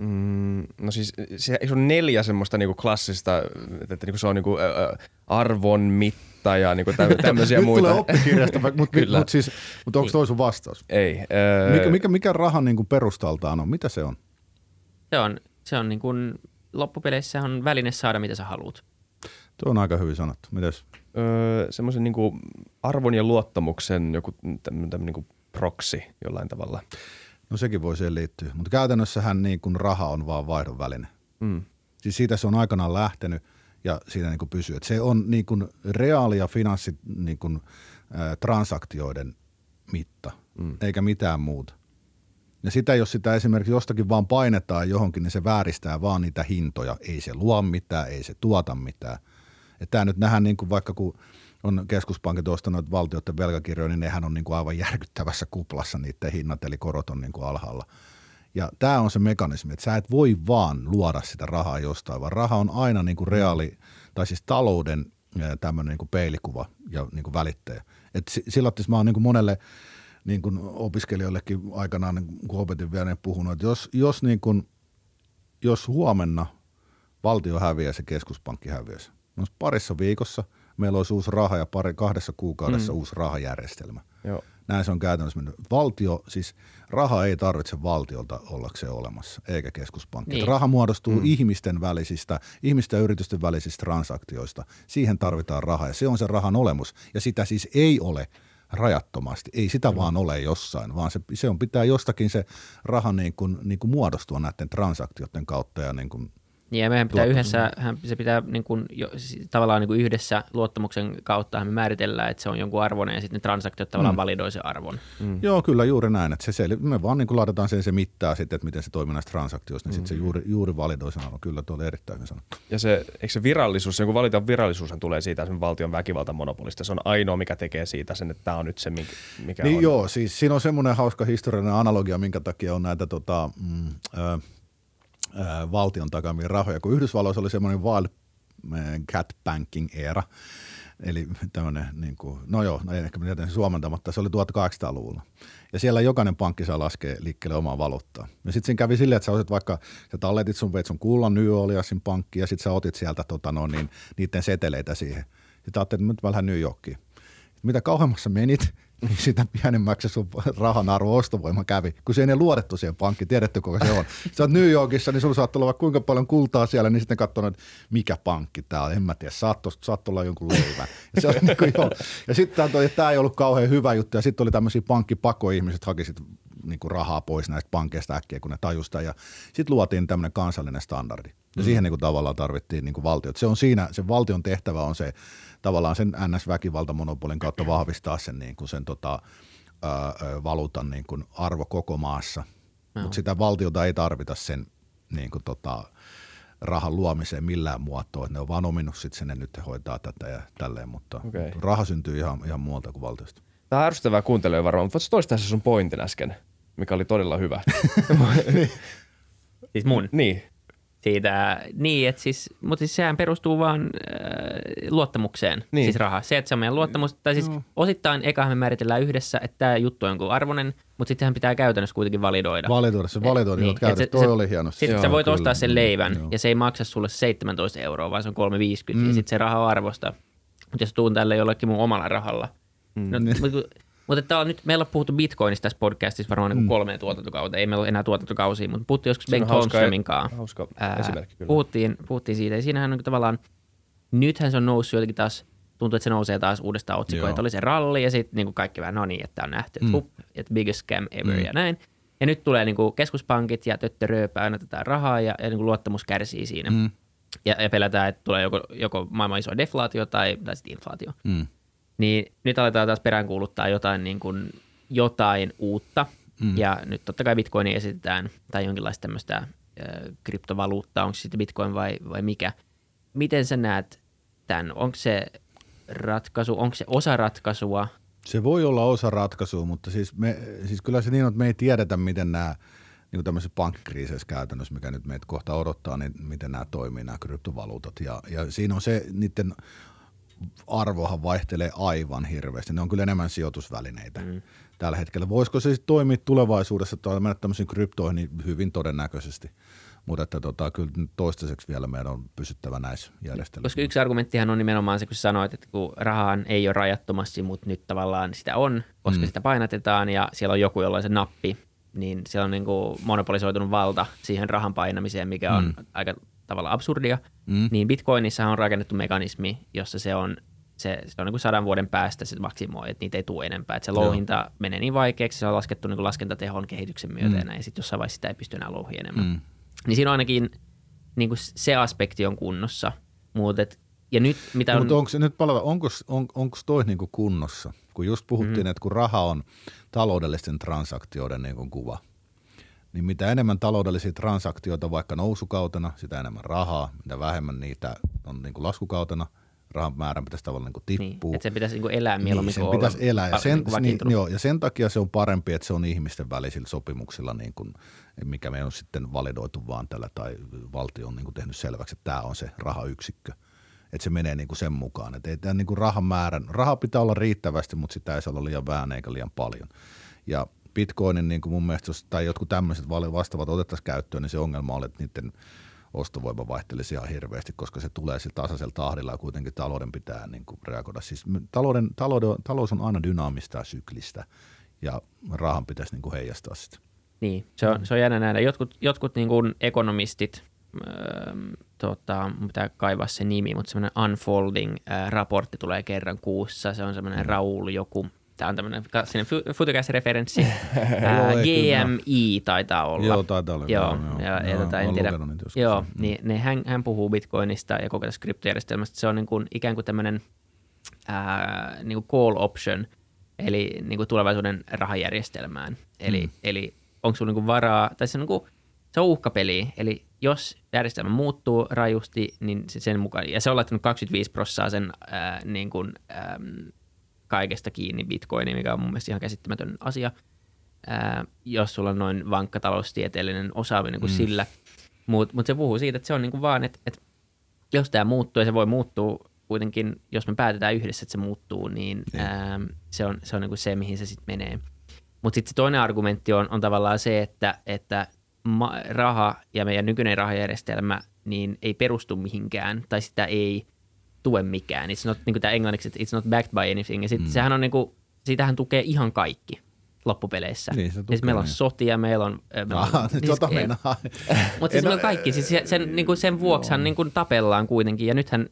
Mm, no siis se, on neljä semmoista niinku klassista, että niinku se on niinku, ä, arvon mitta ja niinku tä, tämmöisiä Nyt muita. tulee oppikirjasta, mutta mut siis, mut onko toi sun vastaus? Ei. Ää... Mikä, mikä, mikä rahan niinku perustaltaan on? Mitä se on? Se on, se on niinku, loppupeleissä on väline saada mitä sä haluat. Tuo on aika hyvin sanottu. Mites? Öö, semmoisen niinku arvon ja luottamuksen joku tämmöinen niinku proksi jollain tavalla. No sekin voi siihen liittyä, mutta käytännössähän niin kuin raha on vaan vaihdon väline. Mm. Siis siitä se on aikanaan lähtenyt ja siinä niin kuin pysyy. Et se on niin kuin reaali- ja finanssi niin kuin, transaktioiden mitta, mm. eikä mitään muuta. Ja sitä, jos sitä esimerkiksi jostakin vaan painetaan johonkin, niin se vääristää vaan niitä hintoja. Ei se luo mitään, ei se tuota mitään. Tämä nyt nähdään niin kuin vaikka kun – on keskuspankit ostanut valtioiden velkakirjoja, niin nehän on niin kuin aivan järkyttävässä kuplassa niiden hinnat, eli korot on niin kuin alhaalla. Ja tämä on se mekanismi, että sä et voi vaan luoda sitä rahaa jostain, vaan raha on aina niin kuin reaali, tai siis talouden tämmöinen niin kuin peilikuva ja niin kuin välittäjä. Et sillä mä oon niin kuin monelle niin kuin opiskelijoillekin aikanaan, niin kun opetin vielä, niin puhunut, että jos, jos, niin kuin, jos huomenna valtio häviää ja keskuspankki häviäisi, no parissa viikossa – meillä olisi uusi raha ja pari kahdessa kuukaudessa mm. uusi rahajärjestelmä. Joo. Näin se on käytännössä mennyt. Valtio, siis raha ei tarvitse valtiolta ollakseen olemassa, eikä keskuspankki. Niin. Raha muodostuu mm. ihmisten välisistä, ihmisten ja yritysten välisistä transaktioista. Siihen tarvitaan rahaa ja se on se rahan olemus. Ja sitä siis ei ole rajattomasti. Ei sitä mm. vaan ole jossain, vaan se, se on pitää jostakin se raha niin kuin, niin kuin muodostua näiden transaktioiden kautta ja niin kuin Niin ja meidän pitää yhdessä, hän- se pitää niin kuin, jo, siis tavallaan niin kuin yhdessä luottamuksen kautta me määritellään, että se on jonkun arvoinen ja sitten ne transaktiot tavallaan mm. validoi sen arvon. Mm. Joo, kyllä juuri näin. Että se, sel- me vaan niin kuin laitetaan sen se mittaa sitten, että miten se toimii näistä transaktioista, niin mm. sitten se juuri, juuri validoi sen arvon. Kyllä, tuo oli erittäin hyvin sanottu. Ja se, eikö se virallisuus, se kun valitaan virallisuushan tulee siitä sen valtion väkivaltamonopolista. Se on ainoa, mikä tekee siitä sen, että tämä on nyt se, mikä, mikä Niin on. joo, siis siinä on semmoinen hauska historiallinen analogia, minkä takia on näitä tota, mm, ö, valtion takamia rahoja. Kun Yhdysvalloissa oli semmoinen wild cat banking era, eli tämmöinen, niin kuin, no joo, no ei ehkä miten sen suomenta, mutta se oli 1800-luvulla. Ja siellä jokainen pankki saa laskea liikkeelle omaa valuuttaa. Ja sitten siinä kävi silleen, että sä otit vaikka, sä talletit sun, veit sun kullan New Orleansin pankkiin ja sitten sä otit sieltä tota, no, niin, niiden seteleitä siihen. Sitten ajattelin, että nyt lähden New Yorkiin. Mitä kauemmassa menit, niin sitä pienemmäksi sun rahan arvo ostovoima kävi, kun se ei ne luotettu siihen pankkiin, tiedätte kuka se on. Sä oot New Yorkissa, niin sulla saattaa olla kuinka paljon kultaa siellä, niin sitten katsoo, että mikä pankki tää on, en mä tiedä, saat, tosta, saat olla jonkun leivän. Ja, se on (laughs) niin kuin, joo. ja sitten tämä ei ollut kauhean hyvä juttu, ja sitten oli tämmöisiä pankkipakoihmiset, hakisit niin kuin rahaa pois näistä pankeista äkkiä, kun ne tajusta, ja sitten luotiin tämmöinen kansallinen standardi. Ja siihen niin kuin tavallaan tarvittiin niin kuin valtiot. Se on siinä, se valtion tehtävä on se tavallaan sen NS-väkivaltamonopolin kautta vahvistaa sen, niin kuin sen tota, ää, ää, valuutan niin kuin arvo koko maassa. Mutta sitä valtiota ei tarvita sen niin kuin tota, rahan luomiseen millään muotoa. Ne on vaan ominut sit sen, nyt he hoitaa tätä ja tälleen, mutta Okei. raha syntyy ihan, ihan muualta kuin valtiosta. Tämä on ärsyttävää kuuntelijoita varmaan, mutta voitko toistaa se sun pointin äsken, mikä oli todella hyvä? (laughs) (laughs) Siis mun. niin. Siitä, niin, että siis, mutta siis sehän perustuu vaan äh, luottamukseen, Niin. niin. siis raha. Se, että se on meidän luottamus, tai siis osittain ekahan me määritellään yhdessä, että tämä juttu on jonkun arvoinen, mutta sitten sehän pitää käytännössä kuitenkin validoida. Valitoida se valitoida, niin, et Toi se- oli hienosti. Sitten Joo, sä voit kyllä. ostaa sen leivän Joo. ja se ei maksa sulle 17 euroa, vaan se on 3,50 mm. ja sitten se raha on arvosta. Mutta jos tuun tälle jollekin mun omalla rahalla. Mm. No, (laughs) Niin. mutta mutta tää on nyt, meillä on puhuttu bitcoinista tässä podcastissa varmaan mm. kolmeen tuotantokauteen. Ei meillä ole enää tuotantokausia, mutta puhuttiin joskus Bengt Holmströmin kanssa. hauska Ää, esimerkki kyllä. Puhuttiin, puhuttiin siitä. Ja siinähän on niin tavallaan, nythän se on noussut jotenkin taas, tuntuu, että se nousee taas uudestaan otsikkoon, että oli se ralli ja sitten niin kaikki vähän, no niin, että on nähty, että Mm. hup, että biggest scam ever Mm. ja näin. Ja nyt tulee niin kuin keskuspankit ja töttörööpää, aina tätä rahaa ja, ja niin kuin luottamus kärsii siinä. Mm, Ja, ja pelätään, että tulee joko, joko maailman iso deflaatio tai, tai sitten inflaatio. mm, Niin nyt aletaan taas peräänkuuluttaa jotain, niin kuin, jotain uutta. Mm. Ja nyt totta kai bitcoinia esitetään tai jonkinlaista tämmöistä äh, kryptovaluuttaa, onko se sitten bitcoin vai, vai mikä. Miten sä näet tämän? Onko se ratkaisu, onko se osa ratkaisua? Se voi olla osa ratkaisua, mutta siis, me, siis kyllä se niin on, että me ei tiedetä, miten nämä niin kuin tämmöisissä pankkikriiseissä käytännössä, mikä nyt meitä kohta odottaa, niin miten nämä toimii, nämä kryptovaluutat. Ja, ja siinä on se, niiden arvohan vaihtelee aivan hirveästi. Ne on kyllä enemmän sijoitusvälineitä mm. tällä hetkellä. Voisiko se sitten toimia tulevaisuudessa tai mennä tämmöisiin kryptoihin, niin hyvin todennäköisesti. Mutta että tota, kyllä toistaiseksi vielä meidän on pysyttävä näissä järjestelmissä. Koska yksi argumenttihan on nimenomaan se, kun sanoit, että kun rahaan ei ole rajattomasti, mutta nyt tavallaan sitä on, koska mm. sitä painatetaan ja siellä on joku, jolla on se nappi, niin siellä on niin kuin monopolisoitunut valta siihen rahan painamiseen, mikä on Mm. aika tavalla absurdia. Mm. Niin Bitcoinissa on rakennettu mekanismi, jossa se on se, se on niin kuin sadan vuoden päästä se maksimoi, että niitä ei tule enempää. Että se Joo. louhinta menee niin vaikeaksi, se on laskettu niin kuin laskentatehon kehityksen myötä Mm. ja näin, sitten jossain vaiheessa sitä ei pysty enää louhimaan enemmän. Mm. Niin siinä on ainakin niin kuin se aspekti on kunnossa. Et, ja nyt mitä on... Mutta onko nyt palata, onko, on, onko toi niinku kunnossa? Kun just puhuttiin, mm. että kun raha on taloudellisten transaktioiden niinku kuva, niin mitä enemmän taloudellisia transaktioita vaikka nousukautena, sitä enemmän rahaa, mitä vähemmän niitä on niinku laskukautena, rahan määrän pitäisi tavallaan niinku niin, tippua. että se pitäisi niin kuin elää Niin, mieluummin sen kuin pitäisi olla elää. Ja sen, niin kuin niin, joo, ja sen takia se on parempi, että se on ihmisten välisillä sopimuksilla, niin kuin, mikä me on sitten validoitu vaan tällä, tai valtio on niin kuin tehnyt selväksi, että tämä on se rahayksikkö. Että se menee niin kuin sen mukaan. Että ei tämä niin kuin rahan määrän, raha pitää olla riittävästi, mutta sitä ei saa olla liian vähän eikä liian paljon. Ja Bitcoinin niin kuin mun mielestä, jos, tai jotkut tämmöiset vastaavat otettaisiin käyttöön, niin se ongelma on, että niiden ostovoima vaihtelisi ihan hirveästi, koska se tulee sillä tasaisella tahdilla ja kuitenkin talouden pitää niin kuin reagoida. Siis talouden, talouden, talous on aina dynaamista ja syklistä ja rahan pitäisi niin kuin heijastaa sitä. Niin, se on, se on jännä nähdä. Jotkut, jotkut niin kuin ekonomistit, öö, tota, pitää kaivaa se nimi, mutta semmoinen Unfolding-raportti tulee kerran kuussa. Se on semmoinen mm. Raul joku, tämä on tämmöinen klassinen Futucast-referenssi. GMI (laughs) taitaa olla. Joo, taitaa olla. Joo, joo, ja, ja, ja tota, en tiedä. Joo, mm. niin ne, hän, hän puhuu bitcoinista ja koko tästä kryptojärjestelmästä. Se on niin kuin, ikään kuin tämmöinen ää, niin kuin call option, eli niin kuin tulevaisuuden rahajärjestelmään. Eli, mm. eli onko sulla niin varaa, tai se on, niin kuin, se on uhkapeli, eli jos järjestelmä muuttuu rajusti, niin sen mukaan, ja se on laittanut 25 prosenttia sen ää, niin kuin, äm, kaikesta kiinni bitcoiniin, mikä on mun mielestä ihan käsittämätön asia, ää, jos sulla on noin vankka taloustieteellinen osaaminen kuin mm. sillä. Mutta mut se puhuu siitä, että se on niin kuin vaan, että, että jos tämä muuttuu, ja se voi muuttua kuitenkin, jos me päätetään yhdessä, että se muuttuu, niin, niin. ää, se on, se, on niin kuin se, mihin se sitten menee. Mutta sitten se toinen argumentti on, on tavallaan se, että, että ma- raha ja meidän nykyinen rahajärjestelmä niin ei perustu mihinkään tai sitä ei tue mikään. It's not, niin kuin tämä englanniksi, it's not backed by anything. Ja sit mm. sehän on niin kuin, siitähän tukee ihan kaikki loppupeleissä. Niin, se tukee, siis meillä on niin. sotia, meillä on... Meillä on Aha, siis, meinaa. Mutta siis meillä on kaikki. Siis sen, niin kuin sen vuoksihan niin kuin tapellaan kuitenkin. Ja nythän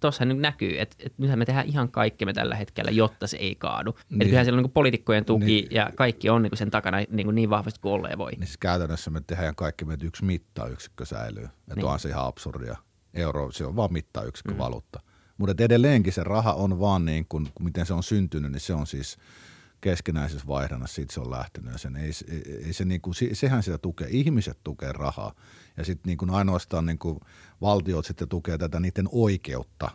tuossa nyt näkyy, että, että nythän me tehdään ihan kaikkemme tällä hetkellä, jotta se ei kaadu. Niin. Että kyllähän siellä on niin poliitikkojen tuki niin. ja kaikki on niin sen takana niin, niin vahvasti kuin olleen voi. Niin siis käytännössä me tehdään kaikki, että yksi mittayksikkö säilyy. Että niin. on se ihan absurdia. Euro, se on vaan mittayksikkö mm. valuutta. Mutta edelleenkin se raha on vaan niin kuin, miten se on syntynyt, niin se on siis keskinäisessä vaihdannassa, siitä se on lähtenyt. Ja sen ei, ei, ei se niin kuin, sehän sitä tukee, ihmiset tukee rahaa. Ja sitten niin kuin ainoastaan niin kuin valtiot sitten tukee tätä niiden oikeutta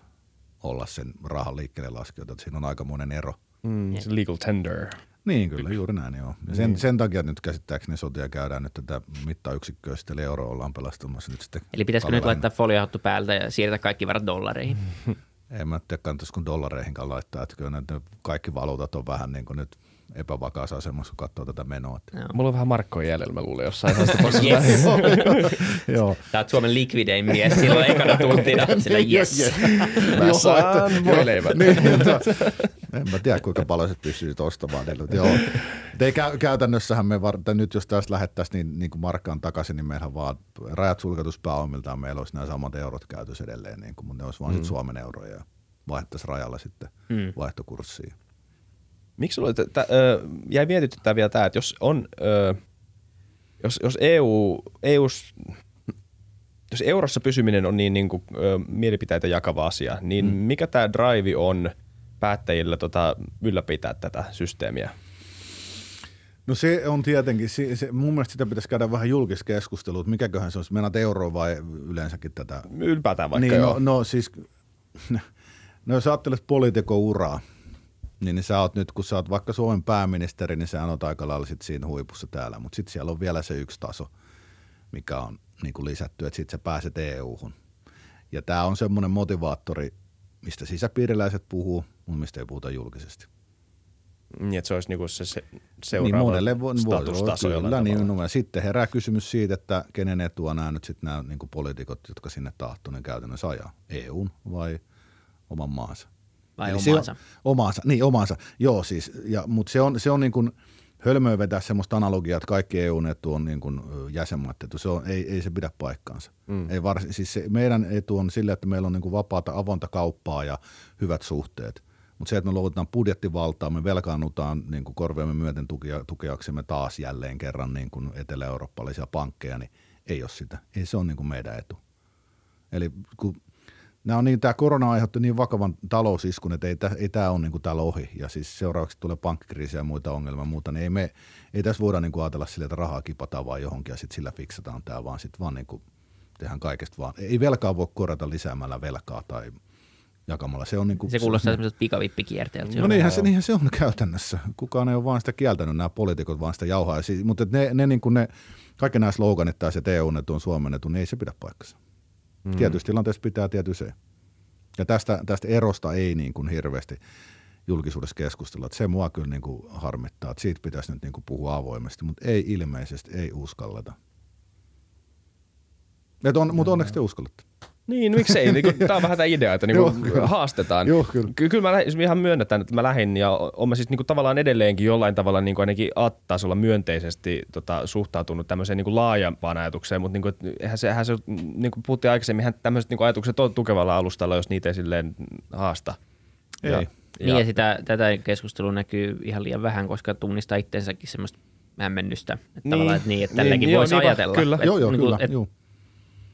olla sen rahan liikkeelle laskijoita. Siinä on aikamoinen ero. Mm, legal tender. Niin, kyllä, juuri näin joo. Ja sen, niin. sen takia nyt käsittääkseni sotia käydään nyt tätä mittayksikköä, sitten eli euro ollaan pelastamassa nyt sitten. Eli pitäisikö nyt laittaa foliohattu päältä ja siirtää kaikki varat dollareihin? En mä tiedä, kannattaisiko dollareihinkaan laittaa, että kyllä kaikki valuutat on vähän niin kuin nyt – epävakaassa asemassa, kun katsoo tätä menoa. Joo. Mulla on vähän markkoja jäljellä, mä luulen jossain yes. joo. (laughs) Tää on Suomen likvidein mies silloin ekana tuntina. (laughs) Sillä yes. Mä saan voi leivät. niin, en mä tiedä, kuinka paljon se pystyy ostamaan. Niin, joo. Ei kä- käytännössähän me, var- nyt jos tästä lähettäisiin niin, niin kuin markkaan takaisin, niin meillähän vaan rajat sulketuspääomiltaan meillä olisi nämä samat eurot käytössä edelleen, niin kuin, mutta ne olisi vaan mm. sit Suomen euroja ja vaihdettaisiin rajalla sitten mm. vaihtokurssiin. Miksi sulla t- t- jäi mietityttää vielä tämä, että jos on, ö, jos, jos EU, EUs, jos eurossa pysyminen on niin, niin kuin, ö, mielipiteitä jakava asia, niin mm. mikä tämä drive on päättäjillä tota, ylläpitää tätä systeemiä? No se on tietenkin, se, se, mun mielestä sitä pitäisi käydä vähän julkista keskustelua, että mikäköhän se olisi, meinaat euroa vai yleensäkin tätä? Ylipäätään vaikka niin, joo. No, no siis, (laughs) no jos ajattelet poliitikon uraa, niin, niin sä oot nyt, kun sä oot vaikka Suomen pääministeri, niin sä oot aika lailla sit siinä huipussa täällä. Mutta sitten siellä on vielä se yksi taso, mikä on niin kuin lisätty, että sitten sä pääset EU-hun. Ja tämä on semmoinen motivaattori, mistä sisäpiiriläiset puhuu, mun mistä ei puhuta julkisesti. Niin, että se olisi niinku se, se seuraava niin monelle voi, statustaso voi, kyllä, niin, no, Sitten herää kysymys siitä, että kenen etua nämä nyt sitten nämä niin poliitikot, jotka sinne tahtoo, niin käytännössä ajaa, EUn vai oman maansa. Vai Eli omaansa? Se on, omaansa, niin omaansa. Joo siis, ja, mutta se on, se on niin kuin hölmöä vetää semmoista analogiaa, että kaikki EU-etu on niin kuin jäsenmaat etu. Se on, ei, ei se pidä paikkaansa. Mm. Ei vars, siis se, meidän etu on sille, että meillä on niin kuin vapaata avointa kauppaa ja hyvät suhteet. Mutta se, että me luovutetaan budjettivaltaa, me velkaannutaan niin kuin korviamme myöten tukia, tukeaksemme taas jälleen kerran niin kuin etelä-eurooppalaisia pankkeja, niin ei ole sitä. Ei se ole niin kuin meidän etu. Eli kun nämä on niin, tämä korona aiheutti niin vakavan talousiskun, että ei, ei tämä ole niin kuin täällä ohi. Ja siis seuraavaksi tulee pankkikriisiä ja muita ongelmia muuta, niin ei, me, ei tässä voida niin kuin ajatella sille, että rahaa kipataan vaan johonkin ja sitten sillä fiksataan tämä, vaan sitten vaan niin kuin tehdään kaikesta vaan. Ei velkaa voi korjata lisäämällä velkaa tai jakamalla. Se, on niin kuin, se kuulostaa semmoiselta pikavippikierteeltä. No niinhän se, niinhän se on käytännössä. Kukaan ei ole vaan sitä kieltänyt, nämä poliitikot vaan sitä jauhaa. Siis, mutta ne, ne, niin kuin ne, kaikki nämä sloganit tai se EU-etu on Suomen etu, niin ei se pidä paikkansa. Mm. Tietyissä tilanteissa pitää tietysti. Ja tästä, tästä erosta ei niin kuin hirveästi julkisuudessa keskustella. Että se mua kyllä niin kuin harmittaa, että siitä pitäisi nyt niin kuin puhua avoimesti, mutta ei ilmeisesti, ei uskalleta. Et on, mutta onneksi te uskallatte. Niin, miksei. Niin, tämä on vähän tämä idea, että niinku (laughs) Joo, kyllä. haastetaan. Joo, kyllä. Ky- kyllä mä lähdin, ihan myönnetään, että mä lähdin ja olen mä siis niinku tavallaan edelleenkin jollain tavalla niinku ainakin A-tasolla myönteisesti tota, suhtautunut tämmöiseen niinku laajempaan ajatukseen, mutta niinku, eihän se, eihän se niin kuin puhuttiin aikaisemmin, eihän tämmöiset niinku ajatukset on tukevalla alustalla, jos niitä ei silleen haasta. Ei. Ja, Niin ja sitä, tätä keskustelua näkyy ihan liian vähän, koska tunnistaa itsensäkin semmoista hämmennystä. Että Niin. tavallaan, että niin, että Niin, tälläkin joo, voisi niinpä, ajatella. kyllä. Et, joo, joo, niinku, kyllä. Et, joo.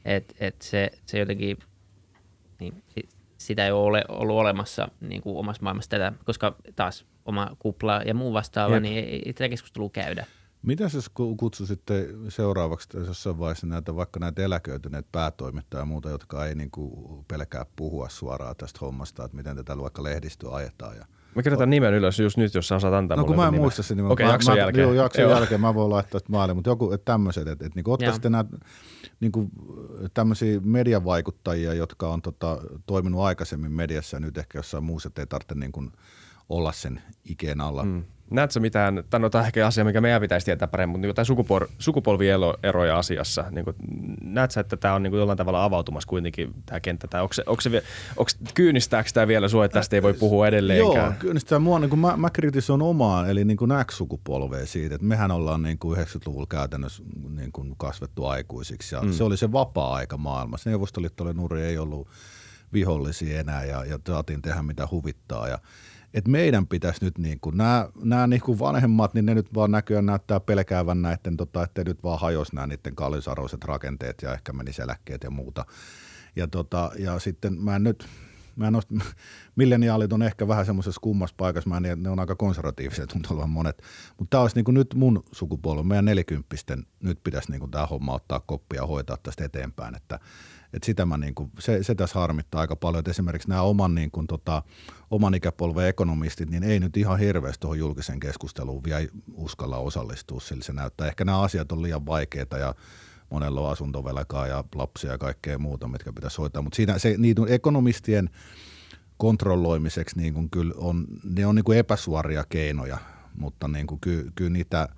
Et, et se, se jotenkin, niin, si- sitä ei ole ollut olemassa niin kuin omassa maailmassa tätä, koska taas oma kupla ja muu vastaava, Jep. niin ei, ei tätä keskustelua käydä. Mitä jos ku- kutsuisitte seuraavaksi jossain vaiheessa näitä, vaikka näitä eläköityneet päätoimittajia ja muuta, jotka ei niin kuin pelkää puhua suoraan tästä hommasta, että miten tätä vaikka lehdistöä ajetaan. Ja... Mä kirjoitan nimen ylös just nyt, jos sä osaat antaa No mulle kun mä en nimen. muista sen nimen. Okei, mä, jakson mä, jälkeen. Joo, jakson Joo. jälkeen mä voin laittaa sitä maaliin, mutta joku, että tämmöiset, että, että niin ottaisitte nämä niin kuin, tämmöisiä mediavaikuttajia, jotka on tota, toiminut aikaisemmin mediassa ja nyt ehkä jossain muussa, että ei tarvitse niin kuin, olla sen ikeen alla. Mm. Näetkö mitään, tämä on ehkä asia, mikä meidän pitäisi tietää paremmin, mutta niin tämä sukupol, sukupolvieroja asiassa, niin kuin, näetkö, että tämä on niin kuin jollain tavalla avautumassa kuitenkin tämä kenttä, tai onko, se, onko, se, onko kyynistääkö tämä vielä sua, että tästä ei voi puhua edelleenkään? Joo, sitä mua, niin kuin mä, mä kritisoin omaan, eli niin kuin X-sukupolvea siitä, että mehän ollaan niin kuin 90-luvulla käytännössä niin kuin kasvettu aikuisiksi ja mm. se oli se vapaa-aika maailmassa. Neuvostoliitto oli nuri, ei ollut vihollisia enää ja, ja saatiin tehdä mitä huvittaa ja et meidän pitäisi nyt, niin kuin, nämä, nämä niin kuin vanhemmat, niin ne nyt vaan näköjään näyttää pelkäävän näiden, tota, ettei nyt vaan hajosi nämä niiden kallisarvoiset rakenteet ja ehkä menisi eläkkeet ja muuta. Ja, tota, ja sitten mä en nyt, mä en ole, (laughs) milleniaalit on ehkä vähän semmoisessa kummassa paikassa, mä en, ne on aika konservatiivisia, tuntuu olevan monet, mutta tämä olisi niin kuin nyt mun sukupolven, meidän nelikymppisten, nyt pitäisi niin kuin tämä homma ottaa koppia ja hoitaa tästä eteenpäin, että, että sitä mä niin kuin, se, se tässä harmittaa aika paljon, että esimerkiksi nämä oman, niin kuin, tota, oman ikäpolven ekonomistit, niin ei nyt ihan hirveästi tuohon julkiseen keskusteluun vielä uskalla osallistua, sillä se näyttää, ehkä nämä asiat on liian vaikeita ja monella on asuntovelkaa ja lapsia ja kaikkea muuta, mitkä pitäisi hoitaa, mutta siinä se, niitä ekonomistien kontrolloimiseksi niin kuin kyllä on, ne on niin kuin epäsuoria keinoja, mutta niin kuin ky, kyllä niitä,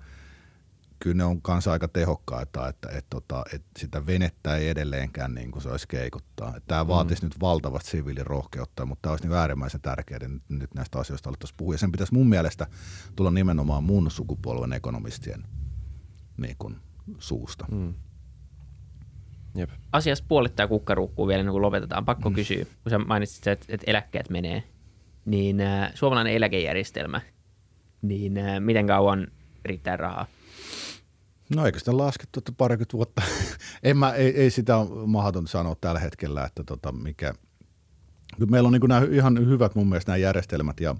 kyllä ne on kanssa aika tehokkaita, että, että, tota, että sitä venettä ei edelleenkään niin kuin se olisi keikuttaa. Että Tämä vaatisi mm. nyt valtavasti siviilirohkeutta, mutta tämä olisi niin äärimmäisen tärkeää, että nyt, nyt näistä asioista alettaisiin puhua. Ja sen pitäisi mun mielestä tulla nimenomaan mun sukupolven ekonomistien niin kuin, suusta. Mm. Jep. Asiassa puolittaa kukkaruukkuu vielä ennen kuin lopetetaan. Pakko mm. kysyä, kun sä mainitsit, että, että eläkkeet menee, niin äh, suomalainen eläkejärjestelmä, niin äh, miten kauan riittää rahaa? No eikö sitä laskettu, että parikymmentä vuotta? (laughs) en mä, ei, ei sitä ole mahdotonta sanoa tällä hetkellä, että tota, mikä... Meillä on niin nämä ihan hyvät mun mielestä nämä järjestelmät ja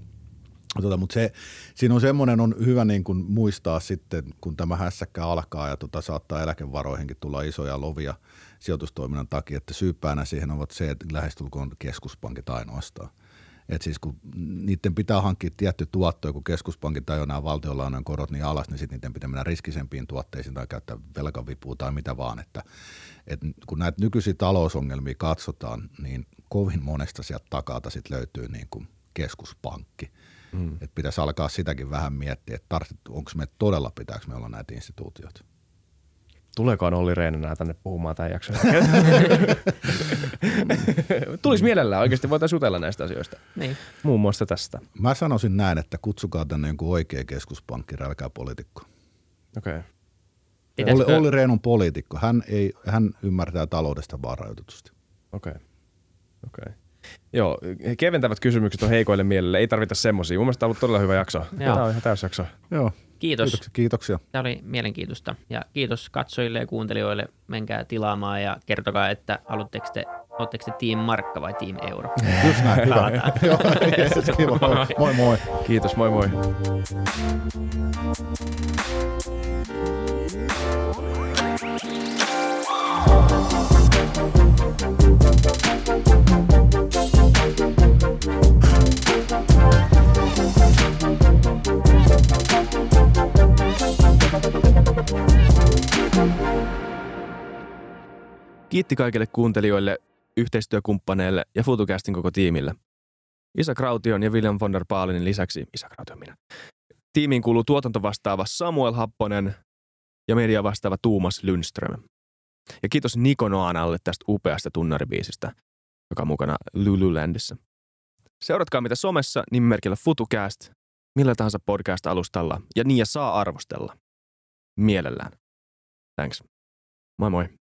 Tota, mutta se, siinä on semmoinen on hyvä niin kuin muistaa sitten, kun tämä hässäkkä alkaa ja tota, saattaa eläkevaroihinkin tulla isoja lovia sijoitustoiminnan takia, että syypäänä siihen ovat se, että lähestulkoon keskuspankit ainoastaan. Et siis kun niiden pitää hankkia tietty tuotto, kun keskuspankit tai nämä valtionlainojen korot niin alas, niin sitten niiden pitää mennä riskisempiin tuotteisiin tai käyttää velkavipua tai mitä vaan. Että, et kun näitä nykyisiä talousongelmia katsotaan, niin kovin monesta sieltä takaa sit löytyy niin kuin keskuspankki. Mm. Että pitäisi alkaa sitäkin vähän miettiä, että onko me todella, pitääkö me olla näitä instituutioita. Tuleekohan Olli Rehn enää tänne puhumaan tämän jakson? (laughs) Tulisi mielellään oikeasti, voitaisiin jutella näistä asioista. Niin. Muun muassa tästä. Mä sanoisin näin, että kutsukaa tänne jonkun oikea keskuspankki, älkää poliitikko. Okei. Okay. Olli, Olli Rehn on poliitikko. Hän, ei, hän ymmärtää taloudesta vaan rajoitetusti. Okei. Okay. Okei. Okay. Joo, keventävät kysymykset on heikoille mielelle. Ei tarvita semmoisia. Mun mielestä tämä on ollut todella hyvä jakso. Joo. Tämä on ihan täys jakso. Joo. Kiitos. Kiitoksia. Kiitoksia. Tämä oli mielenkiintoista. Ja kiitos katsojille ja kuuntelijoille. Menkää tilaamaan ja kertokaa, että haluatteko te, oletteko te Team Markka vai Team Euro. (laughs) Just näin, hyvä. (laughs) Joo, yes, (laughs) kiva. Moi moi. Kiitos, moi moi. Kiitti kaikille kuuntelijoille, yhteistyökumppaneille ja FutuCastin koko tiimille. Isa Kraution ja William von der Baalinin lisäksi Isa Kraution minä. Tiimiin kuuluu tuotantovastaava Samuel Happonen ja media vastaava Tuumas Lundström. Ja kiitos Niko Noanalle tästä upeasta tunnaribiisistä, joka on mukana Lululandissa. Seuratkaa mitä somessa nimimerkillä FutuCast, millä tahansa podcast-alustalla ja niin ja saa arvostella. Mielellään. Thanks. Moi moi.